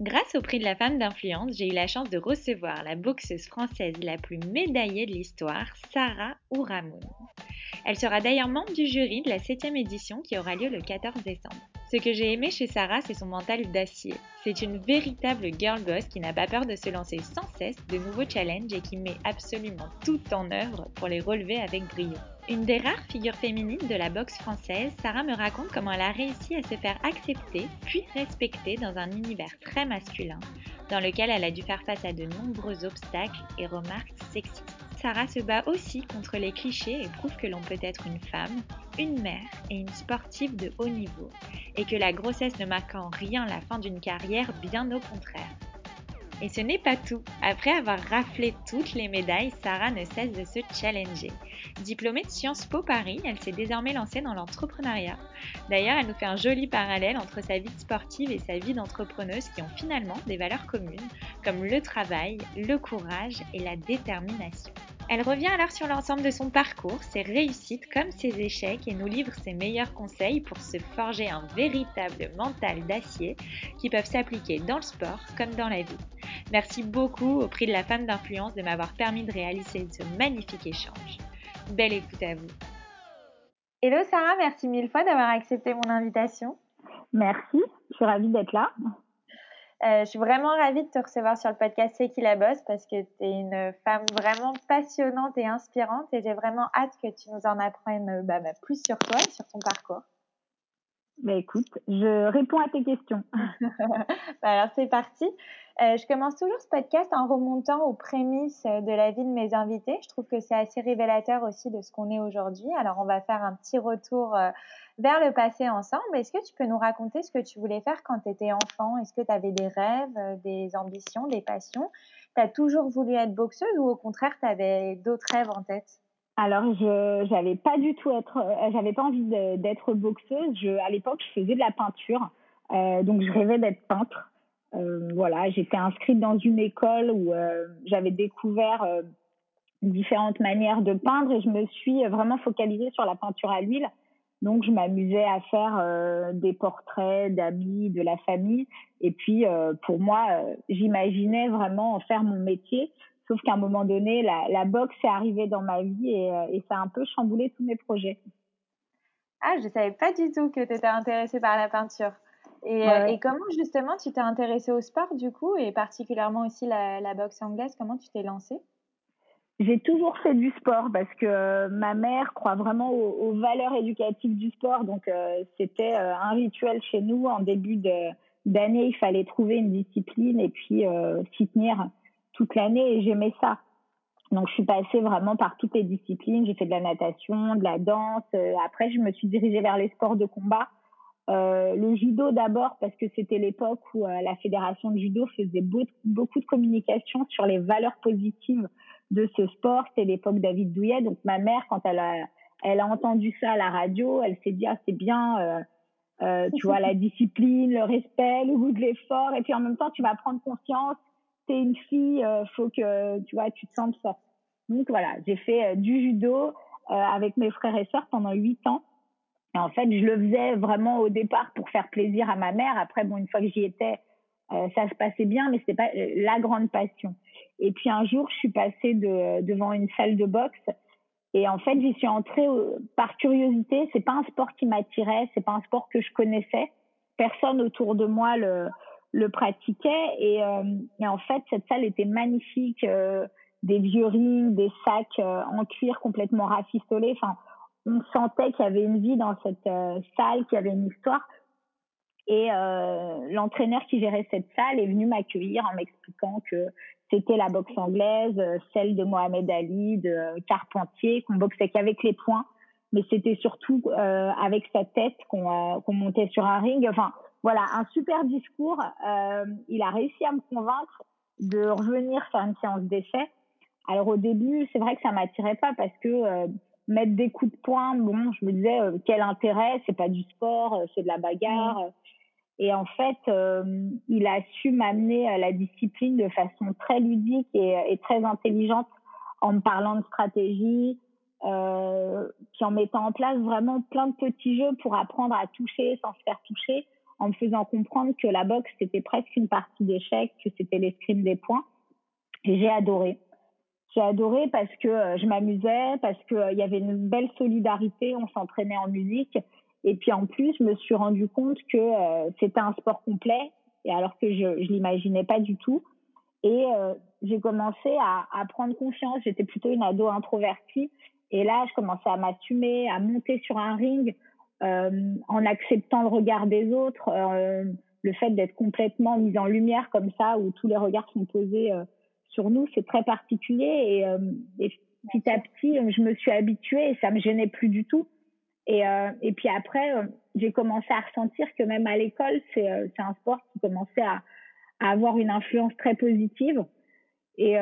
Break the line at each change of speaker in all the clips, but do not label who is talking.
Grâce au prix de la femme d'influence, j'ai eu la chance de recevoir la boxeuse française la plus médaillée de l'histoire, Sarah Ouramoun. Elle sera d'ailleurs membre du jury de la 7e édition qui aura lieu le 14 décembre. Ce que j'ai aimé chez Sarah, c'est son mental d'acier. C'est une véritable girl boss qui n'a pas peur de se lancer sans cesse de nouveaux challenges et qui met absolument tout en œuvre pour les relever avec brio. Une des rares figures féminines de la boxe française, Sarah me raconte comment elle a réussi à se faire accepter puis respecter dans un univers très masculin, dans lequel elle a dû faire face à de nombreux obstacles et remarques sexistes. Sarah se bat aussi contre les clichés et prouve que l'on peut être une femme, une mère et une sportive de haut niveau, et que la grossesse ne marque en rien la fin d'une carrière, bien au contraire. Et ce n'est pas tout. Après avoir raflé toutes les médailles, Sarah ne cesse de se challenger. Diplômée de Sciences Po Paris, elle s'est désormais lancée dans l'entrepreneuriat. D'ailleurs, elle nous fait un joli parallèle entre sa vie sportive et sa vie d'entrepreneuse qui ont finalement des valeurs communes, comme le travail, le courage et la détermination. Elle revient alors sur l'ensemble de son parcours, ses réussites comme ses échecs et nous livre ses meilleurs conseils pour se forger un véritable mental d'acier qui peuvent s'appliquer dans le sport comme dans la vie. Merci beaucoup au prix de la femme d'influence de m'avoir permis de réaliser ce magnifique échange. Belle écoute à vous. Hello Sarah, merci mille fois d'avoir accepté mon invitation.
Merci, je suis ravie d'être là.
Euh, je suis vraiment ravie de te recevoir sur le podcast C'est qui la bosse parce que tu es une femme vraiment passionnante et inspirante et j'ai vraiment hâte que tu nous en apprennes bah, bah, plus sur toi et sur ton parcours.
Bah écoute, je réponds à tes questions.
bah alors c'est parti. Euh, je commence toujours ce podcast en remontant aux prémices de la vie de mes invités. Je trouve que c'est assez révélateur aussi de ce qu'on est aujourd'hui. Alors on va faire un petit retour euh, vers le passé ensemble. Est-ce que tu peux nous raconter ce que tu voulais faire quand tu étais enfant? Est-ce que tu avais des rêves, euh, des ambitions, des passions? Tu as toujours voulu être boxeuse ou au contraire tu avais d'autres rêves en tête?
Alors, je j'avais pas du tout être, euh, j'avais pas envie d'être boxeuse. À l'époque, je faisais de la peinture, euh, donc je rêvais d'être peintre. Euh, voilà, j'étais inscrite dans une école où j'avais découvert différentes manières de peindre et je me suis vraiment focalisée sur la peinture à l'huile. Donc, je m'amusais à faire des portraits d'amis, de la famille. Et puis, pour moi, j'imaginais vraiment en faire mon métier. Sauf qu'à un moment donné, la, la boxe est arrivée dans ma vie et, et, ça a un peu chamboulé tous mes projets.
Ah, je savais pas du tout que tu étais intéressée par la peinture. Et, ouais. et comment justement tu t'es intéressée au sport du coup et particulièrement aussi la, la boxe anglaise Comment tu t'es lancée?
J'ai toujours fait du sport parce que euh, ma mère croit vraiment aux, aux, valeurs éducatives du sport. Donc, euh, c'était euh, un rituel chez nous. En début d'année, il fallait trouver une discipline et puis s'y tenir toute l'année. Et j'aimais ça. Donc, je suis passée vraiment par toutes les disciplines. J'ai fait de la natation, de la danse. après, je me suis dirigée vers les sports de combat. le judo d'abord parce que c'était l'époque où la fédération de judo faisait beaucoup de communication sur les valeurs positives de ce sport. C'était l'époque David Douillet. Donc ma mère, quand elle a, elle a entendu ça à la radio, elle s'est dit ah c'est bien, euh, euh, tu vois la discipline, le respect, le goût de l'effort, et puis en même temps tu vas prendre confiance. T'es une fille, euh, faut que tu vois tu te sentes forte. Donc voilà, j'ai fait euh, du judo euh, avec mes frères et sœurs pendant huit ans. Et en fait, je le faisais vraiment au départ pour faire plaisir à ma mère. Après, bon, une fois que j'y étais, ça se passait bien, mais c'était pas la grande passion. Et puis un jour, je suis passée de, devant une salle de boxe et en fait, j'y suis entrée par curiosité. C'est pas un sport qui m'attirait, c'est pas un sport que je connaissais. Personne autour de moi le, le pratiquait et, euh, et en fait, cette salle était magnifique. Euh, des vieux rings, des sacs euh, en cuir complètement rafistolés. Enfin, on sentait qu'il y avait une vie dans cette euh, salle, qu'il y avait une histoire. Et euh, l'entraîneur qui gérait cette salle est venu m'accueillir en m'expliquant que c'était la boxe anglaise, celle de Mohamed Ali, de Carpentier, qu'on boxait qu'avec les poings, mais c'était surtout euh, avec sa tête qu'on euh, qu montait sur un ring. Enfin, voilà, un super discours. Euh, il a réussi à me convaincre de revenir faire une séance d'essai. Alors au début, c'est vrai que ça m'attirait pas parce que euh, mettre des coups de poing, bon, je me disais euh, quel intérêt, c'est pas du sport, euh, c'est de la bagarre. Et en fait, euh, il a su m'amener à la discipline de façon très ludique et, et, très intelligente en me parlant de stratégie, euh, puis en mettant en place vraiment plein de petits jeux pour apprendre à toucher sans se faire toucher en me faisant comprendre que la boxe, c'était presque une partie d'échec, que c'était l'escrime des points. Et j'ai adoré. J'ai adoré parce que euh, je m'amusais, parce qu'il euh, y avait une belle solidarité, on s'entraînait en musique. Et puis en plus, je me suis rendu compte que euh, c'était un sport complet, et alors que je ne l'imaginais pas du tout. Et j'ai commencé à, à, prendre confiance. J'étais plutôt une ado introvertie. Et là, je commençais à m'assumer, à monter sur un ring euh, en acceptant le regard des autres, euh, le fait d'être complètement mise en lumière comme ça, où tous les regards sont posés euh, sur nous, c'est très particulier. Et, et, petit à petit, je me suis habituée et ça me gênait plus du tout. Et, puis après, j'ai commencé à ressentir que même à l'école, c'est un sport qui commençait à, avoir une influence très positive. Et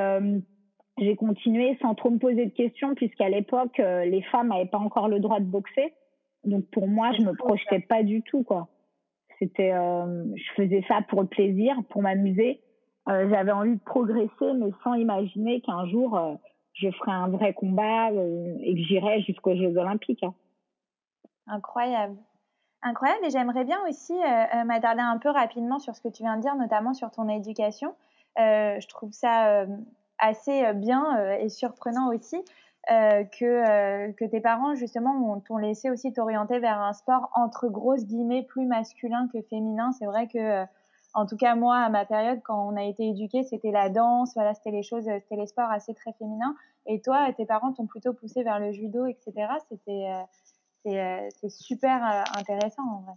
j'ai continué sans trop me poser de questions, puisqu'à l'époque, les femmes n'avaient pas encore le droit de boxer. Donc pour moi, je me projetais pas du tout quoi. C'était, euh, je faisais ça pour le plaisir, pour m'amuser. Euh, J'avais envie de progresser, mais sans imaginer qu'un jour euh, je ferais un vrai combat et que j'irais jusqu'aux Jeux Olympiques. Hein.
Incroyable. Incroyable. Et j'aimerais bien aussi m'attarder un peu rapidement sur ce que tu viens de dire, notamment sur ton éducation. je trouve ça assez bien et surprenant aussi. Euh, que, euh, que tes parents justement t'ont laissé aussi t'orienter vers un sport entre grosses guillemets plus masculin que féminin. C'est vrai que, euh, en tout cas moi à ma période quand on a été éduqué, c'était la danse, voilà, c'était les choses, c'était les sports assez très féminins. Et toi, tes parents t'ont plutôt poussé vers le judo, etc. C'était c'est super intéressant en vrai.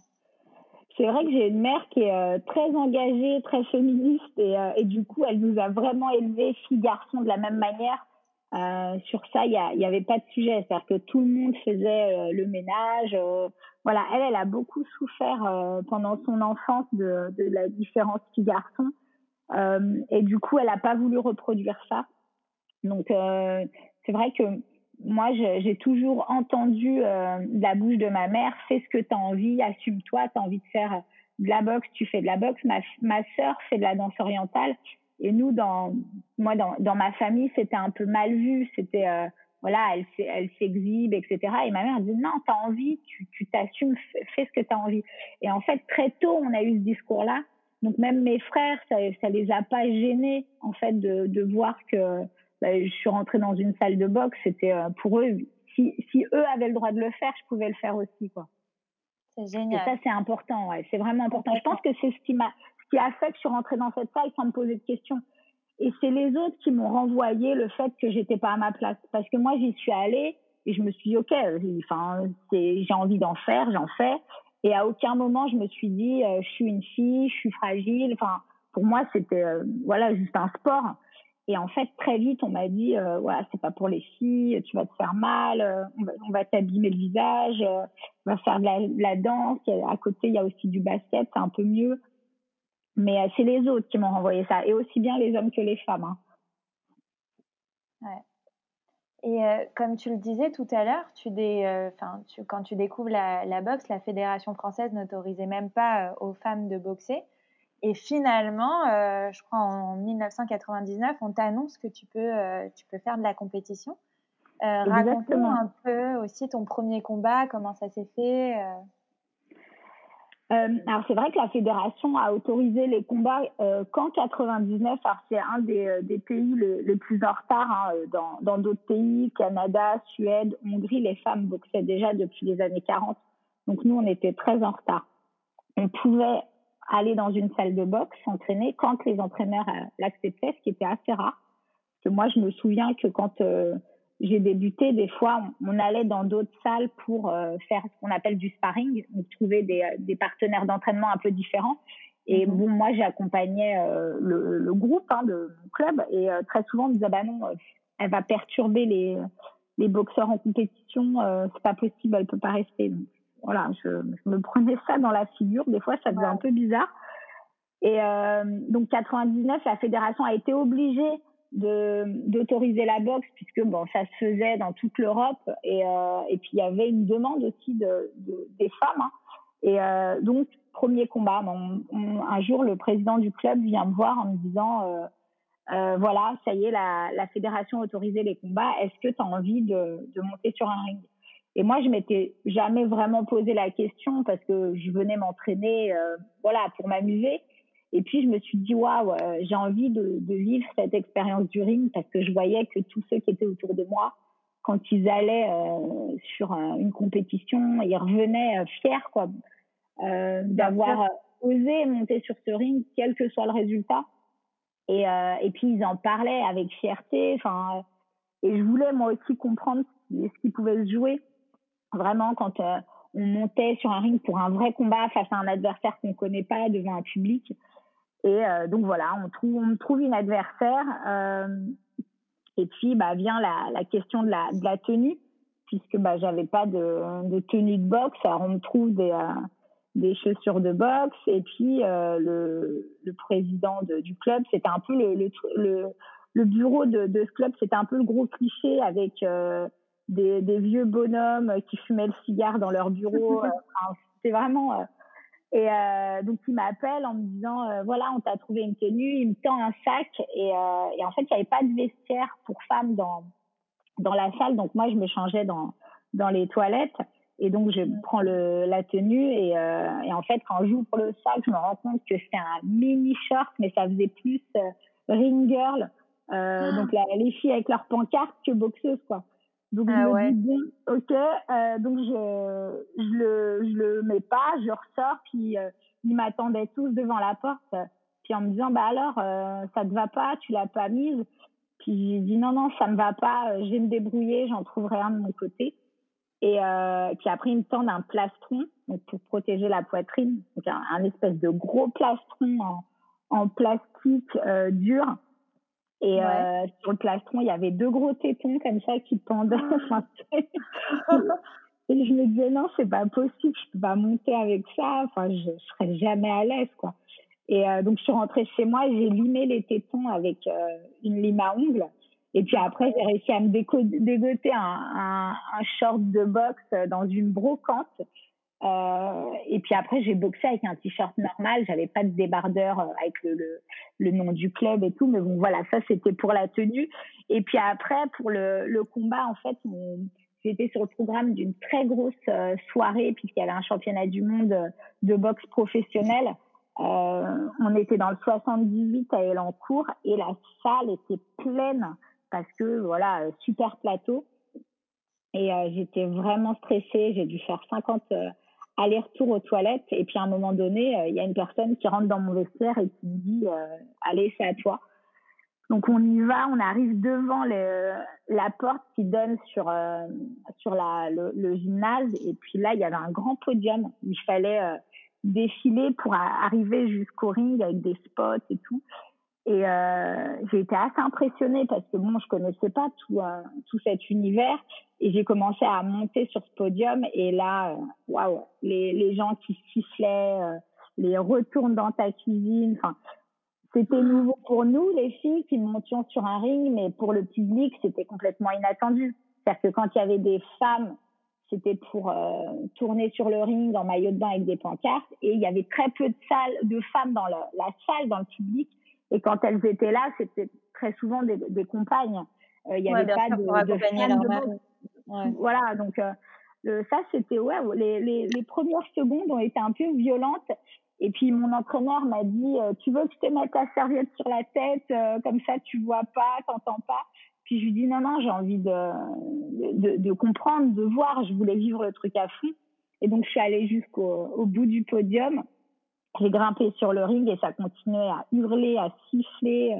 C'est vrai que j'ai une mère qui est très engagée, très féministe et, et du coup elle nous a vraiment élevés filles garçons de la même manière euh, sur ça, il n'y avait pas de sujet. C'est-à-dire que tout le monde faisait euh, le ménage. Euh, voilà, elle, elle a beaucoup souffert pendant son enfance de, de la différence fille-garçon. et du coup, elle n'a pas voulu reproduire ça. Donc, c'est vrai que moi, j'ai toujours entendu de la bouche de ma mère, fais ce que tu as envie, assume-toi, tu as envie de faire de la boxe, tu fais de la boxe. Ma, ma sœur fait de la danse orientale. Et nous, dans, moi, dans, dans ma famille, c'était un peu mal vu. C'était, euh, voilà, elle, elle s'exhibe, etc. Et ma mère dit, non, t'as envie, tu, tu t'assumes, fais ce que t'as envie. Et en fait, très tôt, on a eu ce discours-là. Donc, même mes frères, ça, ça les a pas gênés, en fait, de, de voir que bah, je suis rentrée dans une salle de boxe. C'était euh, pour eux, si, si eux avaient le droit de le faire, je pouvais le faire aussi, quoi.
C'est génial.
Et ça, c'est important, ouais. C'est vraiment important. Je pense que c'est ce qui m'a, qui a fait que je suis rentrée dans cette salle sans me poser de questions. Et c'est les autres qui m'ont renvoyé le fait que j'étais pas à ma place. Parce que moi, j'y suis allée et je me suis dit, OK, enfin, j'ai envie d'en faire, j'en fais. Et à aucun moment, je me suis dit, euh, je suis une fille, je suis fragile. Enfin, pour moi, c'était, euh, voilà, juste un sport. Et en fait, très vite, on m'a dit, euh, voilà, c'est pas pour les filles, tu vas te faire mal, euh, on va, t'abîmer le visage, on va faire de la danse. À côté, il y a aussi du basket, c'est un peu mieux. Mais euh, c'est les autres qui m'ont renvoyé ça, et aussi bien les hommes que les femmes. Hein.
Ouais. Et euh, comme tu le disais tout à l'heure, euh, quand tu découvres la, la, boxe, la Fédération française n'autorisait même pas aux femmes de boxer. Et finalement, euh, je crois en 1999, on t'annonce que tu peux, tu peux faire de la compétition. Raconte-nous un peu aussi ton premier combat, comment ça s'est fait.
Euh, alors c'est vrai que la fédération a autorisé les combats euh, qu'en 99. Alors c'est un des, euh, pays les, plus en retard. Hein, dans, dans d'autres pays, Canada, Suède, Hongrie, les femmes boxaient déjà depuis les années 40. Donc nous, on était très en retard. On pouvait aller dans une salle de boxe, s'entraîner quand les entraîneurs l'acceptaient, ce qui était assez rare. Parce que moi, je me souviens que quand j'ai débuté, des fois, on, on allait dans d'autres salles pour euh, faire ce qu'on appelle du sparring, donc trouver des, euh, des partenaires d'entraînement un peu différents. Et mmh. bon, moi, j'accompagnais euh, le, le, groupe hein, mon club et euh, très souvent, on me disait, bah non, elle va perturber les, les boxeurs en compétition, c'est pas possible, elle peut pas rester. Donc, voilà, je, me prenais ça dans la figure. Des fois, ça faisait un peu bizarre. Et donc 99, la fédération a été obligée d'autoriser la boxe puisque bon ça se faisait dans toute l'Europe et euh, et puis il y avait une demande aussi de, de des femmes hein. et euh, donc premier combat. Un jour le président du club vient me voir en me disant euh, voilà ça y est la, la fédération a autorisé les combats est-ce que tu as envie de, de monter sur un ring? Et moi je m'étais jamais vraiment posé la question parce que je venais m'entraîner voilà pour m'amuser et puis, je me suis dit, waouh, euh, j'ai envie de, de, vivre cette expérience du ring parce que je voyais que tous ceux qui étaient autour de moi, quand ils allaient euh, sur une compétition, ils revenaient euh, fiers, quoi, euh, d'avoir osé monter sur ce ring, quel que soit le résultat. Et, euh, et puis, ils en parlaient avec fierté. Enfin, et je voulais, moi aussi, comprendre ce qui, pouvait se jouer. Vraiment, quand on montait sur un ring pour un vrai combat face à un adversaire qu'on connaît pas devant un public, et euh, donc voilà, on trouve, on trouve une adversaire. Euh, et puis bah vient la, la question de la, de la tenue, puisque bah j'avais pas de, de tenue de boxe. Alors on me trouve des euh, des chaussures de boxe. Et puis euh, le, le président de, du club, c'était un peu le, le, le, le bureau de, de, ce club, c'était un peu le gros cliché avec euh, des, des, vieux bonhommes qui fumaient le cigare dans leur bureau. enfin, c'était vraiment et euh, donc il m'appelle en me disant euh, voilà on t'a trouvé une tenue, il me tend un sac. Et, euh, et en fait il n'y avait pas de vestiaire pour femmes dans dans la salle. Donc moi je me changeais dans dans les toilettes. Et donc je prends le la tenue et, et en fait quand j'ouvre le sac je me rends compte que c'est un mini short mais ça faisait plus ring girl. Euh, donc la, les filles avec leurs pancartes que boxeuses quoi. Donc ah, je me ouais. dis bon, ok, euh, donc je je le je le mets pas, je ressors puis euh, ils m'attendaient tous devant la porte puis en me disant bah alors euh, ça te va pas, tu l'as pas mise? Puis j'ai dit non non ça me va pas, je vais me débrouiller, j'en trouverai un de mon côté. Et puis après ils me tendent un plastron donc pour protéger la poitrine, donc un, un espèce de gros plastron en, en plastique dur et ouais. euh, sur le plastron, il y avait deux gros tétons comme ça qui pendaient. et je me disais non, c'est pas possible, je peux pas monter avec ça. Enfin, je, je serais jamais à l'aise, quoi. Et euh, donc je suis rentrée chez moi j'ai limé les tétons avec euh, une lime à ongles. Et puis après, j'ai réussi à me dégoter un, un, un short de boxe dans une brocante euh, et puis après, j'ai boxé avec un t-shirt normal. J'avais pas de débardeur euh, avec le, le, nom du club et tout. Mais bon, voilà, ça c'était pour la tenue. Et puis après, pour le, le combat, en fait, j'étais sur le programme d'une très grosse euh, soirée puisqu'il y avait un championnat du monde de boxe professionnelle. On était dans le 78 à Elancourt et la salle était pleine parce que voilà, super plateau. Et j'étais vraiment stressée. J'ai dû faire 50 aller-retour aux toilettes. Et puis à un moment donné, euh, il y a une personne qui rentre dans mon vestiaire et qui me dit euh, Allez, c'est à toi. Donc on y va, on arrive devant le, la porte qui donne sur euh, sur la, le, le, gymnase. Et puis là, il y avait un grand podium. Il fallait euh, défiler pour arriver jusqu'au ring avec des spots et tout. Et euh, j'ai été assez impressionnée parce que bon, je connaissais pas tout euh, tout cet univers. Et j'ai commencé à monter sur ce podium et là, euh, waouh, les les gens qui sifflaient, euh, les retournes dans ta cuisine, enfin, c'était nouveau pour nous les filles qui montions sur un ring, mais pour le public, c'était complètement inattendu. C'est-à-dire que quand il y avait des femmes, c'était pour euh, tourner sur le ring en maillot de bain avec des pancartes et il y avait très peu de salles de femmes dans la, la salle, dans le public et quand elles étaient là, c'était très souvent des, des compagnes. Euh, il n'y avait pas de, de de ouais. Voilà, donc euh, ça, c'était, ouais, les, les, les, premières secondes ont été un peu violentes. Et puis mon entraîneur m'a dit, euh, tu veux que je te mette ta serviette sur la tête, euh, comme ça tu vois pas, t'entends pas. Puis je lui dis non non, j'ai envie de, de, de comprendre, de voir. Je voulais vivre le truc à fond. Et donc je suis allée jusqu'au au bout du podium j'ai grimpé sur le ring et ça continuait à hurler, à siffler.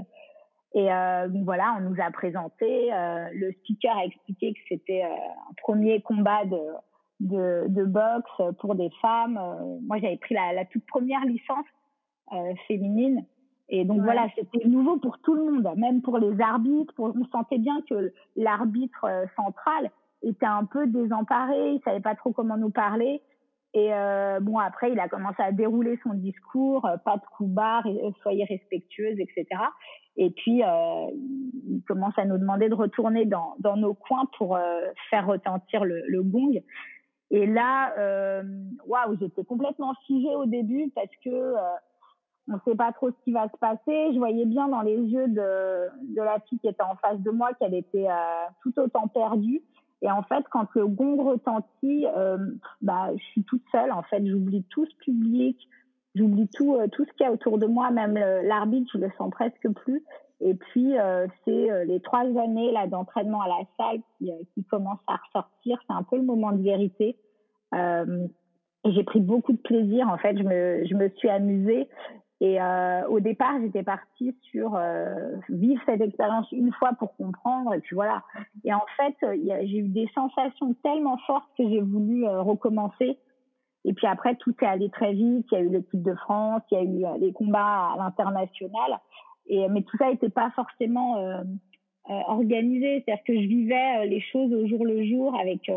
Et euh, voilà, on nous a présenté. Euh, le speaker a expliqué que c'était euh, un premier combat de, de, de, boxe pour des femmes. Euh, moi, j'avais pris la, la, toute première licence euh, féminine. Et donc ouais. voilà, c'était nouveau pour tout le monde, même pour les arbitres. Pour, on sentait bien que l'arbitre euh, central était un peu désemparé, il savait pas trop comment nous parler. Et euh, bon, après, il a commencé à dérouler son discours, euh, pas de coups bas, soyez respectueuse, etc. Et puis, euh, il commence à nous demander de retourner dans, nos coins pour euh, faire retentir le, le, gong. Et là, waouh, j'étais complètement figée au début parce que on sait pas trop ce qui va se passer. Je voyais bien dans les yeux de la fille qui était en face de moi qu'elle était tout autant perdue. Et en fait, quand le gong retentit, euh, bah, je suis toute seule. En fait, j'oublie tout ce public, j'oublie tout, euh, tout ce qu'il y a autour de moi, même l'arbitre, je le sens presque plus. Et puis, euh, c'est euh, les trois années là d'entraînement à la salle qui, euh, qui commencent à ressortir. C'est un peu le moment de vérité. et j'ai pris beaucoup de plaisir. En fait, je me, je me suis amusée. Et euh, au départ, j'étais partie sur euh, vivre cette expérience une fois pour comprendre. Et puis voilà. Et en fait, j'ai eu des sensations tellement fortes que j'ai voulu euh, recommencer. Et puis après, tout est allé très vite. Il y a eu l'équipe de France, il y a eu euh, les combats à l'international. Et mais tout ça n'était pas forcément euh, euh, organisé. C'est-à-dire que je vivais les choses au jour le jour avec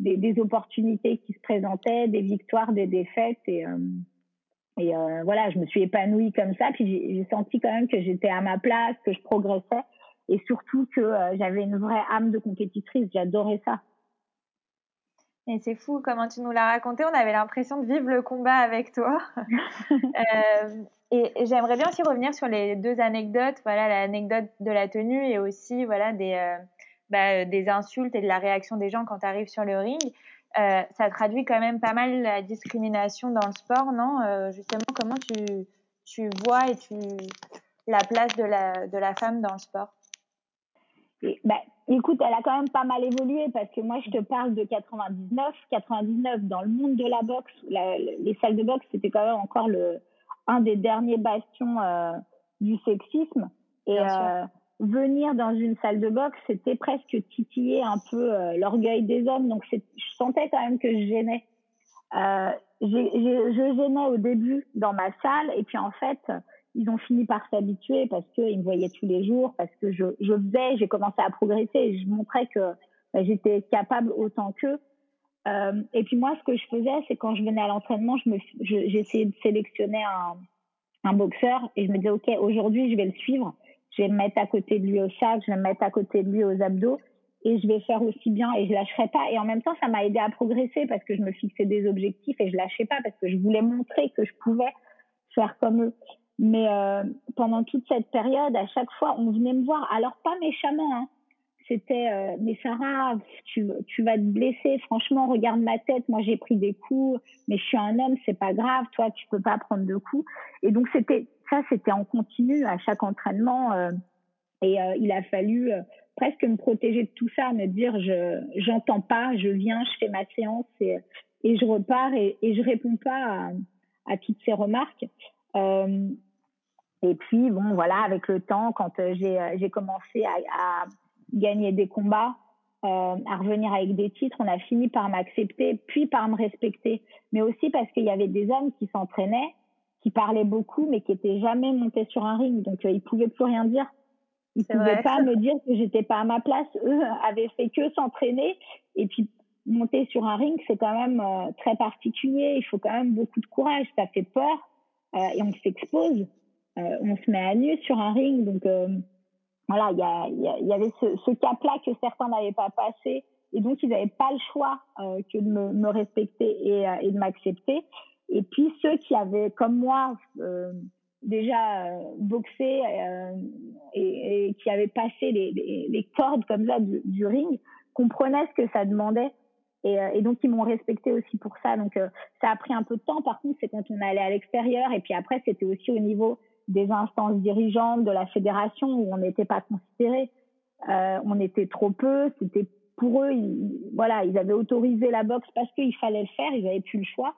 des, des, opportunités qui se présentaient, des victoires, des défaites. Et et euh, voilà, je me suis épanouie comme ça. Puis j'ai senti quand même que j'étais à ma place, que je progressais. Et surtout que euh, j'avais une vraie âme de compétitrice. J'adorais ça.
Et c'est fou comment tu nous l'as raconté. On avait l'impression de vivre le combat avec toi. euh, et, j'aimerais bien aussi revenir sur les deux anecdotes. Voilà, l'anecdote de la tenue et aussi voilà des, bah, des insultes et de la réaction des gens quand tu arrives sur le ring. Euh, ça traduit quand même pas mal la discrimination dans le sport, non? Euh, Justement, comment tu, tu vois et tu la place de la, de la femme dans le sport?
Et, bah, Écoute, elle a quand même pas mal évolué parce que moi, je te parle de 99. 99, dans le monde de la boxe, la, les salles de boxe, c'était quand même encore le, un des derniers bastions euh, du sexisme. Et euh, venir dans une salle de boxe, c'était presque titiller un peu euh, l'orgueil des hommes. Donc, je sentais quand même que je gênais. Euh, je gênais au début dans ma salle et puis en fait, ils ont fini par s'habituer parce qu'ils me voyaient tous les jours, parce que je, je faisais, j'ai commencé à progresser et je montrais que bah, j'étais capable autant qu'eux. Euh, et puis moi, ce que je faisais, c'est quand je venais à l'entraînement, je me, j'essayais de sélectionner un boxeur et je me disais, OK, aujourd'hui, je vais le suivre je vais me mettre à côté de lui au sac, je vais me mettre à côté de lui aux abdos et je vais faire aussi bien et je lâcherai pas. Et en même temps, ça m'a aidé à progresser parce que je me fixais des objectifs et je lâchais pas parce que je voulais montrer que je pouvais faire comme eux. Mais euh, pendant toute cette période, à chaque fois, on venait me voir. Alors pas méchamment, hein. C'était euh, mais Sarah, tu, tu vas te blesser. Franchement, regarde ma tête. Moi, j'ai pris des coups, mais je suis un homme, c'est pas grave. Toi, tu peux pas prendre de coups. Et donc c'était ça, c'était en continu à chaque entraînement. Euh, et euh, il a fallu euh, presque me protéger de tout ça, me dire je j'entends pas, je viens, je fais ma séance et, je repars et, et je réponds pas à, toutes ces remarques. Et puis bon voilà, avec le temps, quand j'ai commencé à, gagner des combats, à revenir avec des titres, on a fini par m'accepter, puis par me respecter, mais aussi parce qu'il y avait des hommes qui s'entraînaient qui parlait beaucoup, mais qui était jamais monté sur un ring. Donc, euh, ils pouvaient plus rien dire. Ils pouvaient pas me dire que j'étais pas à ma place. Eux avaient fait que s'entraîner. Et puis, monter sur un ring, c'est quand même euh, très particulier. Il faut quand même beaucoup de courage. Ça fait peur. Euh, et on s'expose. Euh, on se met à nu sur un ring. Donc, euh, voilà, il y, a, y, y, avait ce, ce cap-là que certains n'avaient pas passé. Et donc, ils n'avaient pas le choix que de me, me respecter et, et de m'accepter. Et puis ceux qui avaient, comme moi, euh, déjà euh, boxé euh, et, qui avaient passé les, cordes comme ça du, ring, comprenaient ce que ça demandait. Et, donc ils m'ont respecté aussi pour ça. Donc ça a pris un peu de temps. Par contre, c'est quand on allait à l'extérieur. Et puis après, c'était aussi au niveau des instances dirigeantes de la fédération où on n'était pas considéré. On était trop peu. C'était pour eux, ils, voilà, ils avaient autorisé la boxe parce qu'il fallait le faire. Ils avaient plus le choix.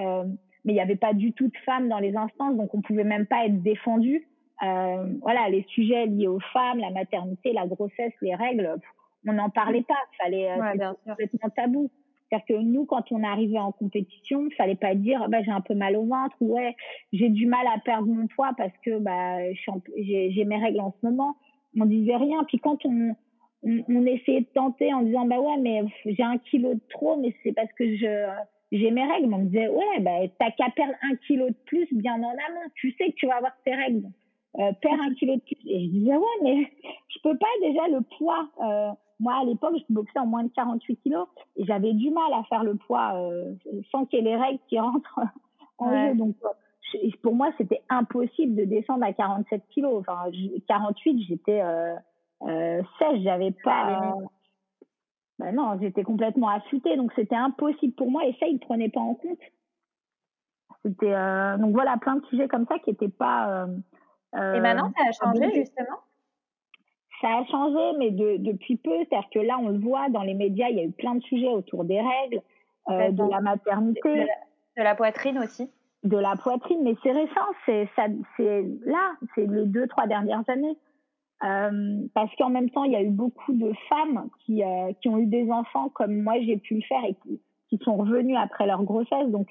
Euh, mais il n'y avait pas du tout de femmes dans les instances, donc on pouvait même pas être défendu. Euh, voilà, les sujets liés aux femmes, la maternité, la grossesse, les règles, on n'en parlait pas. Fallait euh, ouais, complètement tabou. C'est-à-dire que nous, quand on arrivait en compétition, fallait pas dire bah j'ai un peu mal au ventre ou ouais j'ai du mal à perdre mon poids parce que bah j'ai mes règles en ce moment. On disait rien. Puis quand on, on, on essayait de tenter en disant bah ouais mais j'ai un kilo de trop, mais c'est parce que je j'ai mes règles. On me disait, ouais, bah, t'as qu'à perdre un kilo de plus bien en amont. Tu sais que tu vas avoir tes règles. Euh, perds un kilo de plus. Et je disais, ouais, mais je peux pas déjà le poids. Euh, moi, à l'époque, je boxais en moins de 48 kilos et j'avais du mal à faire le poids euh, sans qu'il y ait les règles qui rentrent en jeu. Donc, pour moi, c'était impossible de descendre à 47 kilos. Enfin, 48, j'étais euh, euh, sèche, j'avais pas. Ben non, j'étais complètement affûtée, donc c'était impossible pour moi et ça, ils ne prenaient pas en compte. C'était euh, donc voilà plein de sujets comme ça qui n'étaient pas.
Euh, et maintenant, ça a changé justement?
Ça a changé, mais de, depuis peu. C'est-à-dire que là, on le voit dans les médias, il y a eu plein de sujets autour des règles, euh, de la maternité,
de la, poitrine aussi.
De la poitrine, mais c'est récent, c'est ça, c'est là, c'est les deux trois dernières années. Euh, parce qu'en même temps, il y a eu beaucoup de femmes qui, euh, qui ont eu des enfants comme moi j'ai pu le faire et qui, qui sont revenues après leur grossesse. Donc,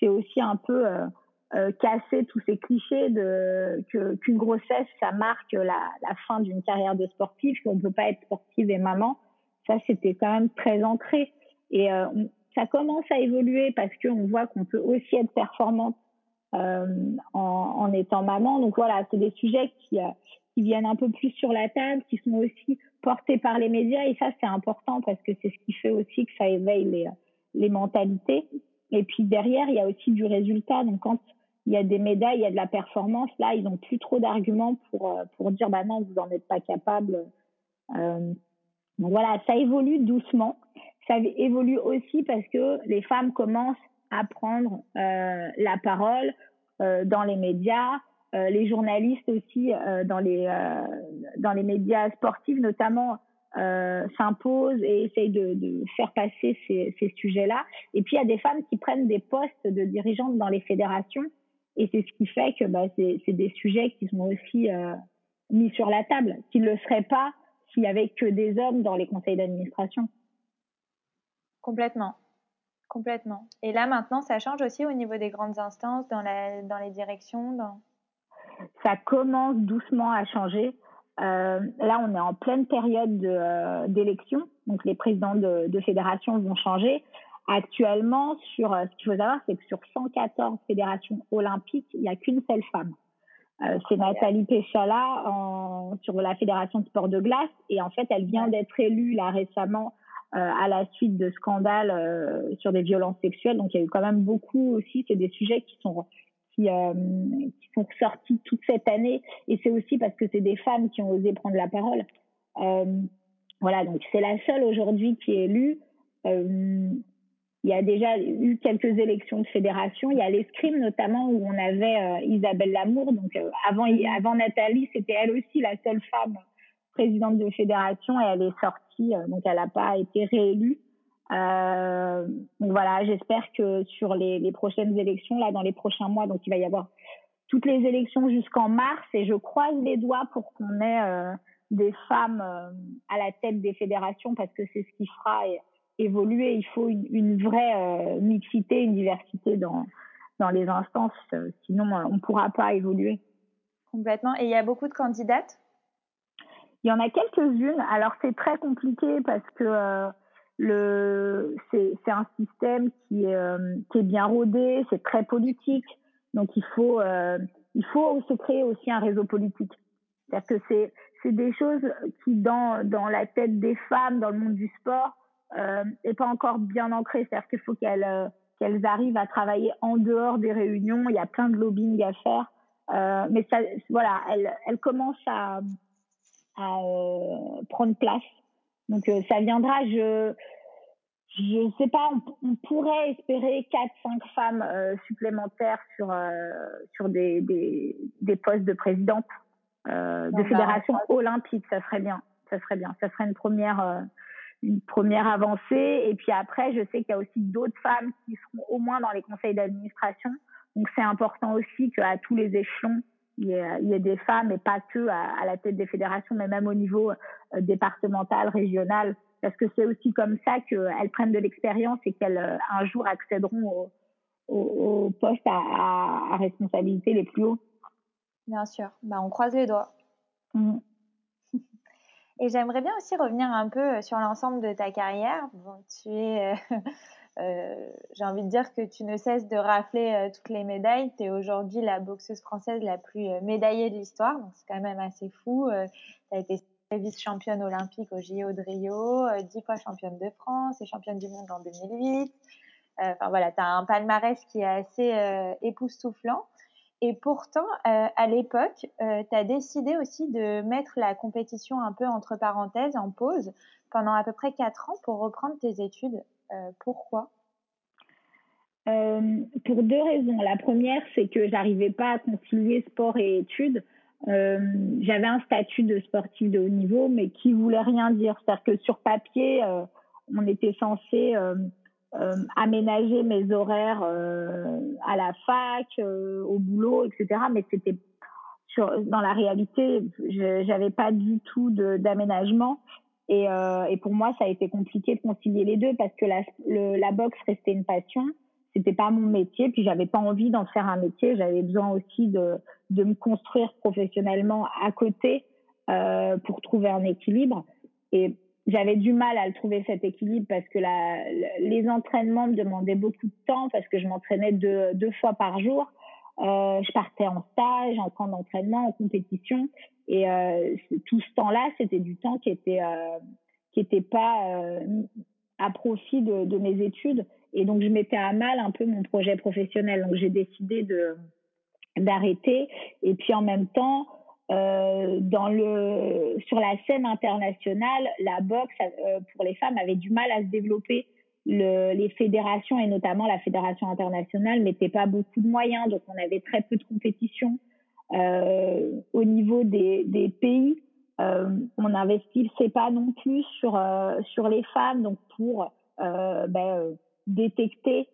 c'est aussi un peu euh, euh, casser tous ces clichés de qu'une grossesse, ça marque la, la fin d'une carrière de sportive, qu'on peut pas être sportive et maman. Ça, c'était quand même très ancré. Et euh, ça commence à évoluer parce qu'on voit qu'on peut aussi être performante euh, en, en, étant maman. Donc voilà, c'est des sujets qui, euh, qui viennent un peu plus sur la table, qui sont aussi portés par les médias. Et ça, c'est important parce que c'est ce qui fait aussi que ça éveille les, mentalités. Et puis derrière, il y a aussi du résultat. Donc quand il y a des médailles, il y a de la performance, là, ils n'ont plus trop d'arguments pour, euh, pour dire, bah non, vous n'en êtes pas capable. Euh, donc voilà, ça évolue doucement. Ça évolue aussi parce que les femmes commencent à prendre euh, la parole dans les médias, euh, les journalistes aussi euh, dans les dans les médias sportifs notamment euh, s'imposent et essayent de, faire passer ces, ces sujets-là. Et puis il y a des femmes qui prennent des postes de dirigeantes dans les fédérations et c'est ce qui fait que bah, c'est des sujets qui sont aussi euh, mis sur la table, qui ne le seraient pas s'il y avait que des hommes dans les conseils d'administration.
Complètement. Complètement. Et là, maintenant, ça change aussi au niveau des grandes instances, dans, la, dans les directions dans...
Ça commence doucement à changer. Euh, là, on est en pleine période d'élection, donc les présidents de, fédérations vont changer. Actuellement, sur euh, ce qu'il faut savoir, c'est que sur 114 fédérations olympiques, il n'y a qu'une seule femme. Euh, c'est Nathalie Péchala sur la fédération de sport de glace et en fait, elle vient d'être élue là récemment euh, à la suite de scandales euh, sur des violences sexuelles. Donc, il y a eu quand même beaucoup aussi. C'est des sujets qui sont qui, euh, qui sont sortis toute cette année et c'est aussi parce que c'est des femmes qui ont osé prendre la parole. Euh, voilà, donc c'est la seule aujourd'hui qui est élue. Euh, il y a déjà eu quelques élections de fédération. Il y a l'escrime notamment où on avait Isabelle Lamour. Donc avant, avant Nathalie, c'était elle aussi la seule femme présidente de fédération et elle est sortie. Donc elle n'a pas été réélue. Euh, donc voilà, j'espère que sur les, les, prochaines élections, là, dans les prochains mois, donc il va y avoir toutes les élections jusqu'en mars et je croise les doigts pour qu'on ait euh, des femmes euh, à la tête des fédérations parce que c'est ce qui fera évoluer. Il faut une, une vraie euh, mixité, une diversité dans, dans les instances. Sinon, on ne pourra pas évoluer.
Complètement. Et il y a beaucoup de candidates?
Il y en a quelques-unes. Alors, c'est très compliqué parce que euh, le c'est un système qui est, euh, qui est bien rodé, c'est très politique. Donc, il faut, euh, il faut se créer aussi un réseau politique. C'est-à-dire que c'est c'est des choses qui, dans, dans la tête des femmes, dans le monde du sport, euh, est pas encore bien ancrée. C'est-à-dire qu'il faut qu'elles euh, qu'elles arrivent à travailler en dehors des réunions. Il y a plein de lobbying à faire. Euh, mais ça, voilà, elle, elle commence à, à euh, prendre place. Donc euh, ça viendra. Je je sais pas. On, on pourrait espérer quatre cinq femmes euh, supplémentaires sur sur des, des des postes de présidente de fédération olympique. Ça serait bien. Ça serait bien. Ça serait une première une première avancée. Et puis après, je sais qu'il y a aussi d'autres femmes qui seront au moins dans les conseils d'administration. Donc c'est important aussi qu'à tous les échelons, il y, ait, il y, ait, des femmes et pas que à, à, la tête des fédérations, mais même au niveau euh, départemental, régional, parce que c'est aussi comme ça qu'elles prennent de l'expérience et qu'elles euh, un jour accéderont au, au, au poste à, à, à, responsabilité les plus hauts.
Bien sûr, bah, on croise les doigts. Mmh. Et j'aimerais bien aussi revenir un peu euh, sur l'ensemble de ta carrière. Bon, tu es j'ai envie de dire que tu ne cesses de rafler toutes les médailles. Tu es aujourd'hui la boxeuse française la plus médaillée de l'histoire, donc c'est quand même assez fou. tu as été vice-championne olympique au JO de Rio, dix fois championne de France et championne du monde en 2008. Enfin voilà, tu as un palmarès qui est assez époustouflant. Et pourtant, euh, à l'époque, euh, tu as décidé aussi de mettre la compétition un peu entre parenthèses, en pause, pendant à peu près quatre ans pour reprendre tes études. Euh, pourquoi?
Pour deux raisons. La première, c'est que j'arrivais pas à concilier sport et études. J'avais un statut de sportif de haut niveau, mais qui voulait rien dire. C'est-à-dire que sur papier, on était censé euh, aménager mes horaires euh, à la fac, euh, au boulot, etc. Mais c'était dans la réalité, j'avais pas du tout d'aménagement. Et, et, pour moi, ça a été compliqué de concilier les deux parce que la, boxe restait une passion. C'était pas mon métier, puis j'avais pas envie d'en faire un métier. J'avais besoin aussi de, de me construire professionnellement à côté euh, pour trouver un équilibre. Et j'avais du mal à trouver cet équilibre parce que les entraînements me demandaient beaucoup de temps parce que je m'entraînais deux, deux fois par jour. Euh, je partais en stage, en camp d'entraînement, en compétition, et euh, tout ce temps-là, c'était du temps qui était euh, qui était pas euh, à profit de, mes études, et donc je mettais à mal un peu mon projet professionnel. Donc j'ai décidé de d'arrêter, et puis en même temps, dans le, sur la scène internationale, la boxe pour les femmes avait du mal à se développer. Le, les fédérations et notamment la fédération internationale mettaient pas beaucoup de moyens, donc on avait très peu de compétition. Euh, au niveau des, des pays, euh, on n'investissait pas non plus sur euh, sur les femmes, donc pour ben, détecter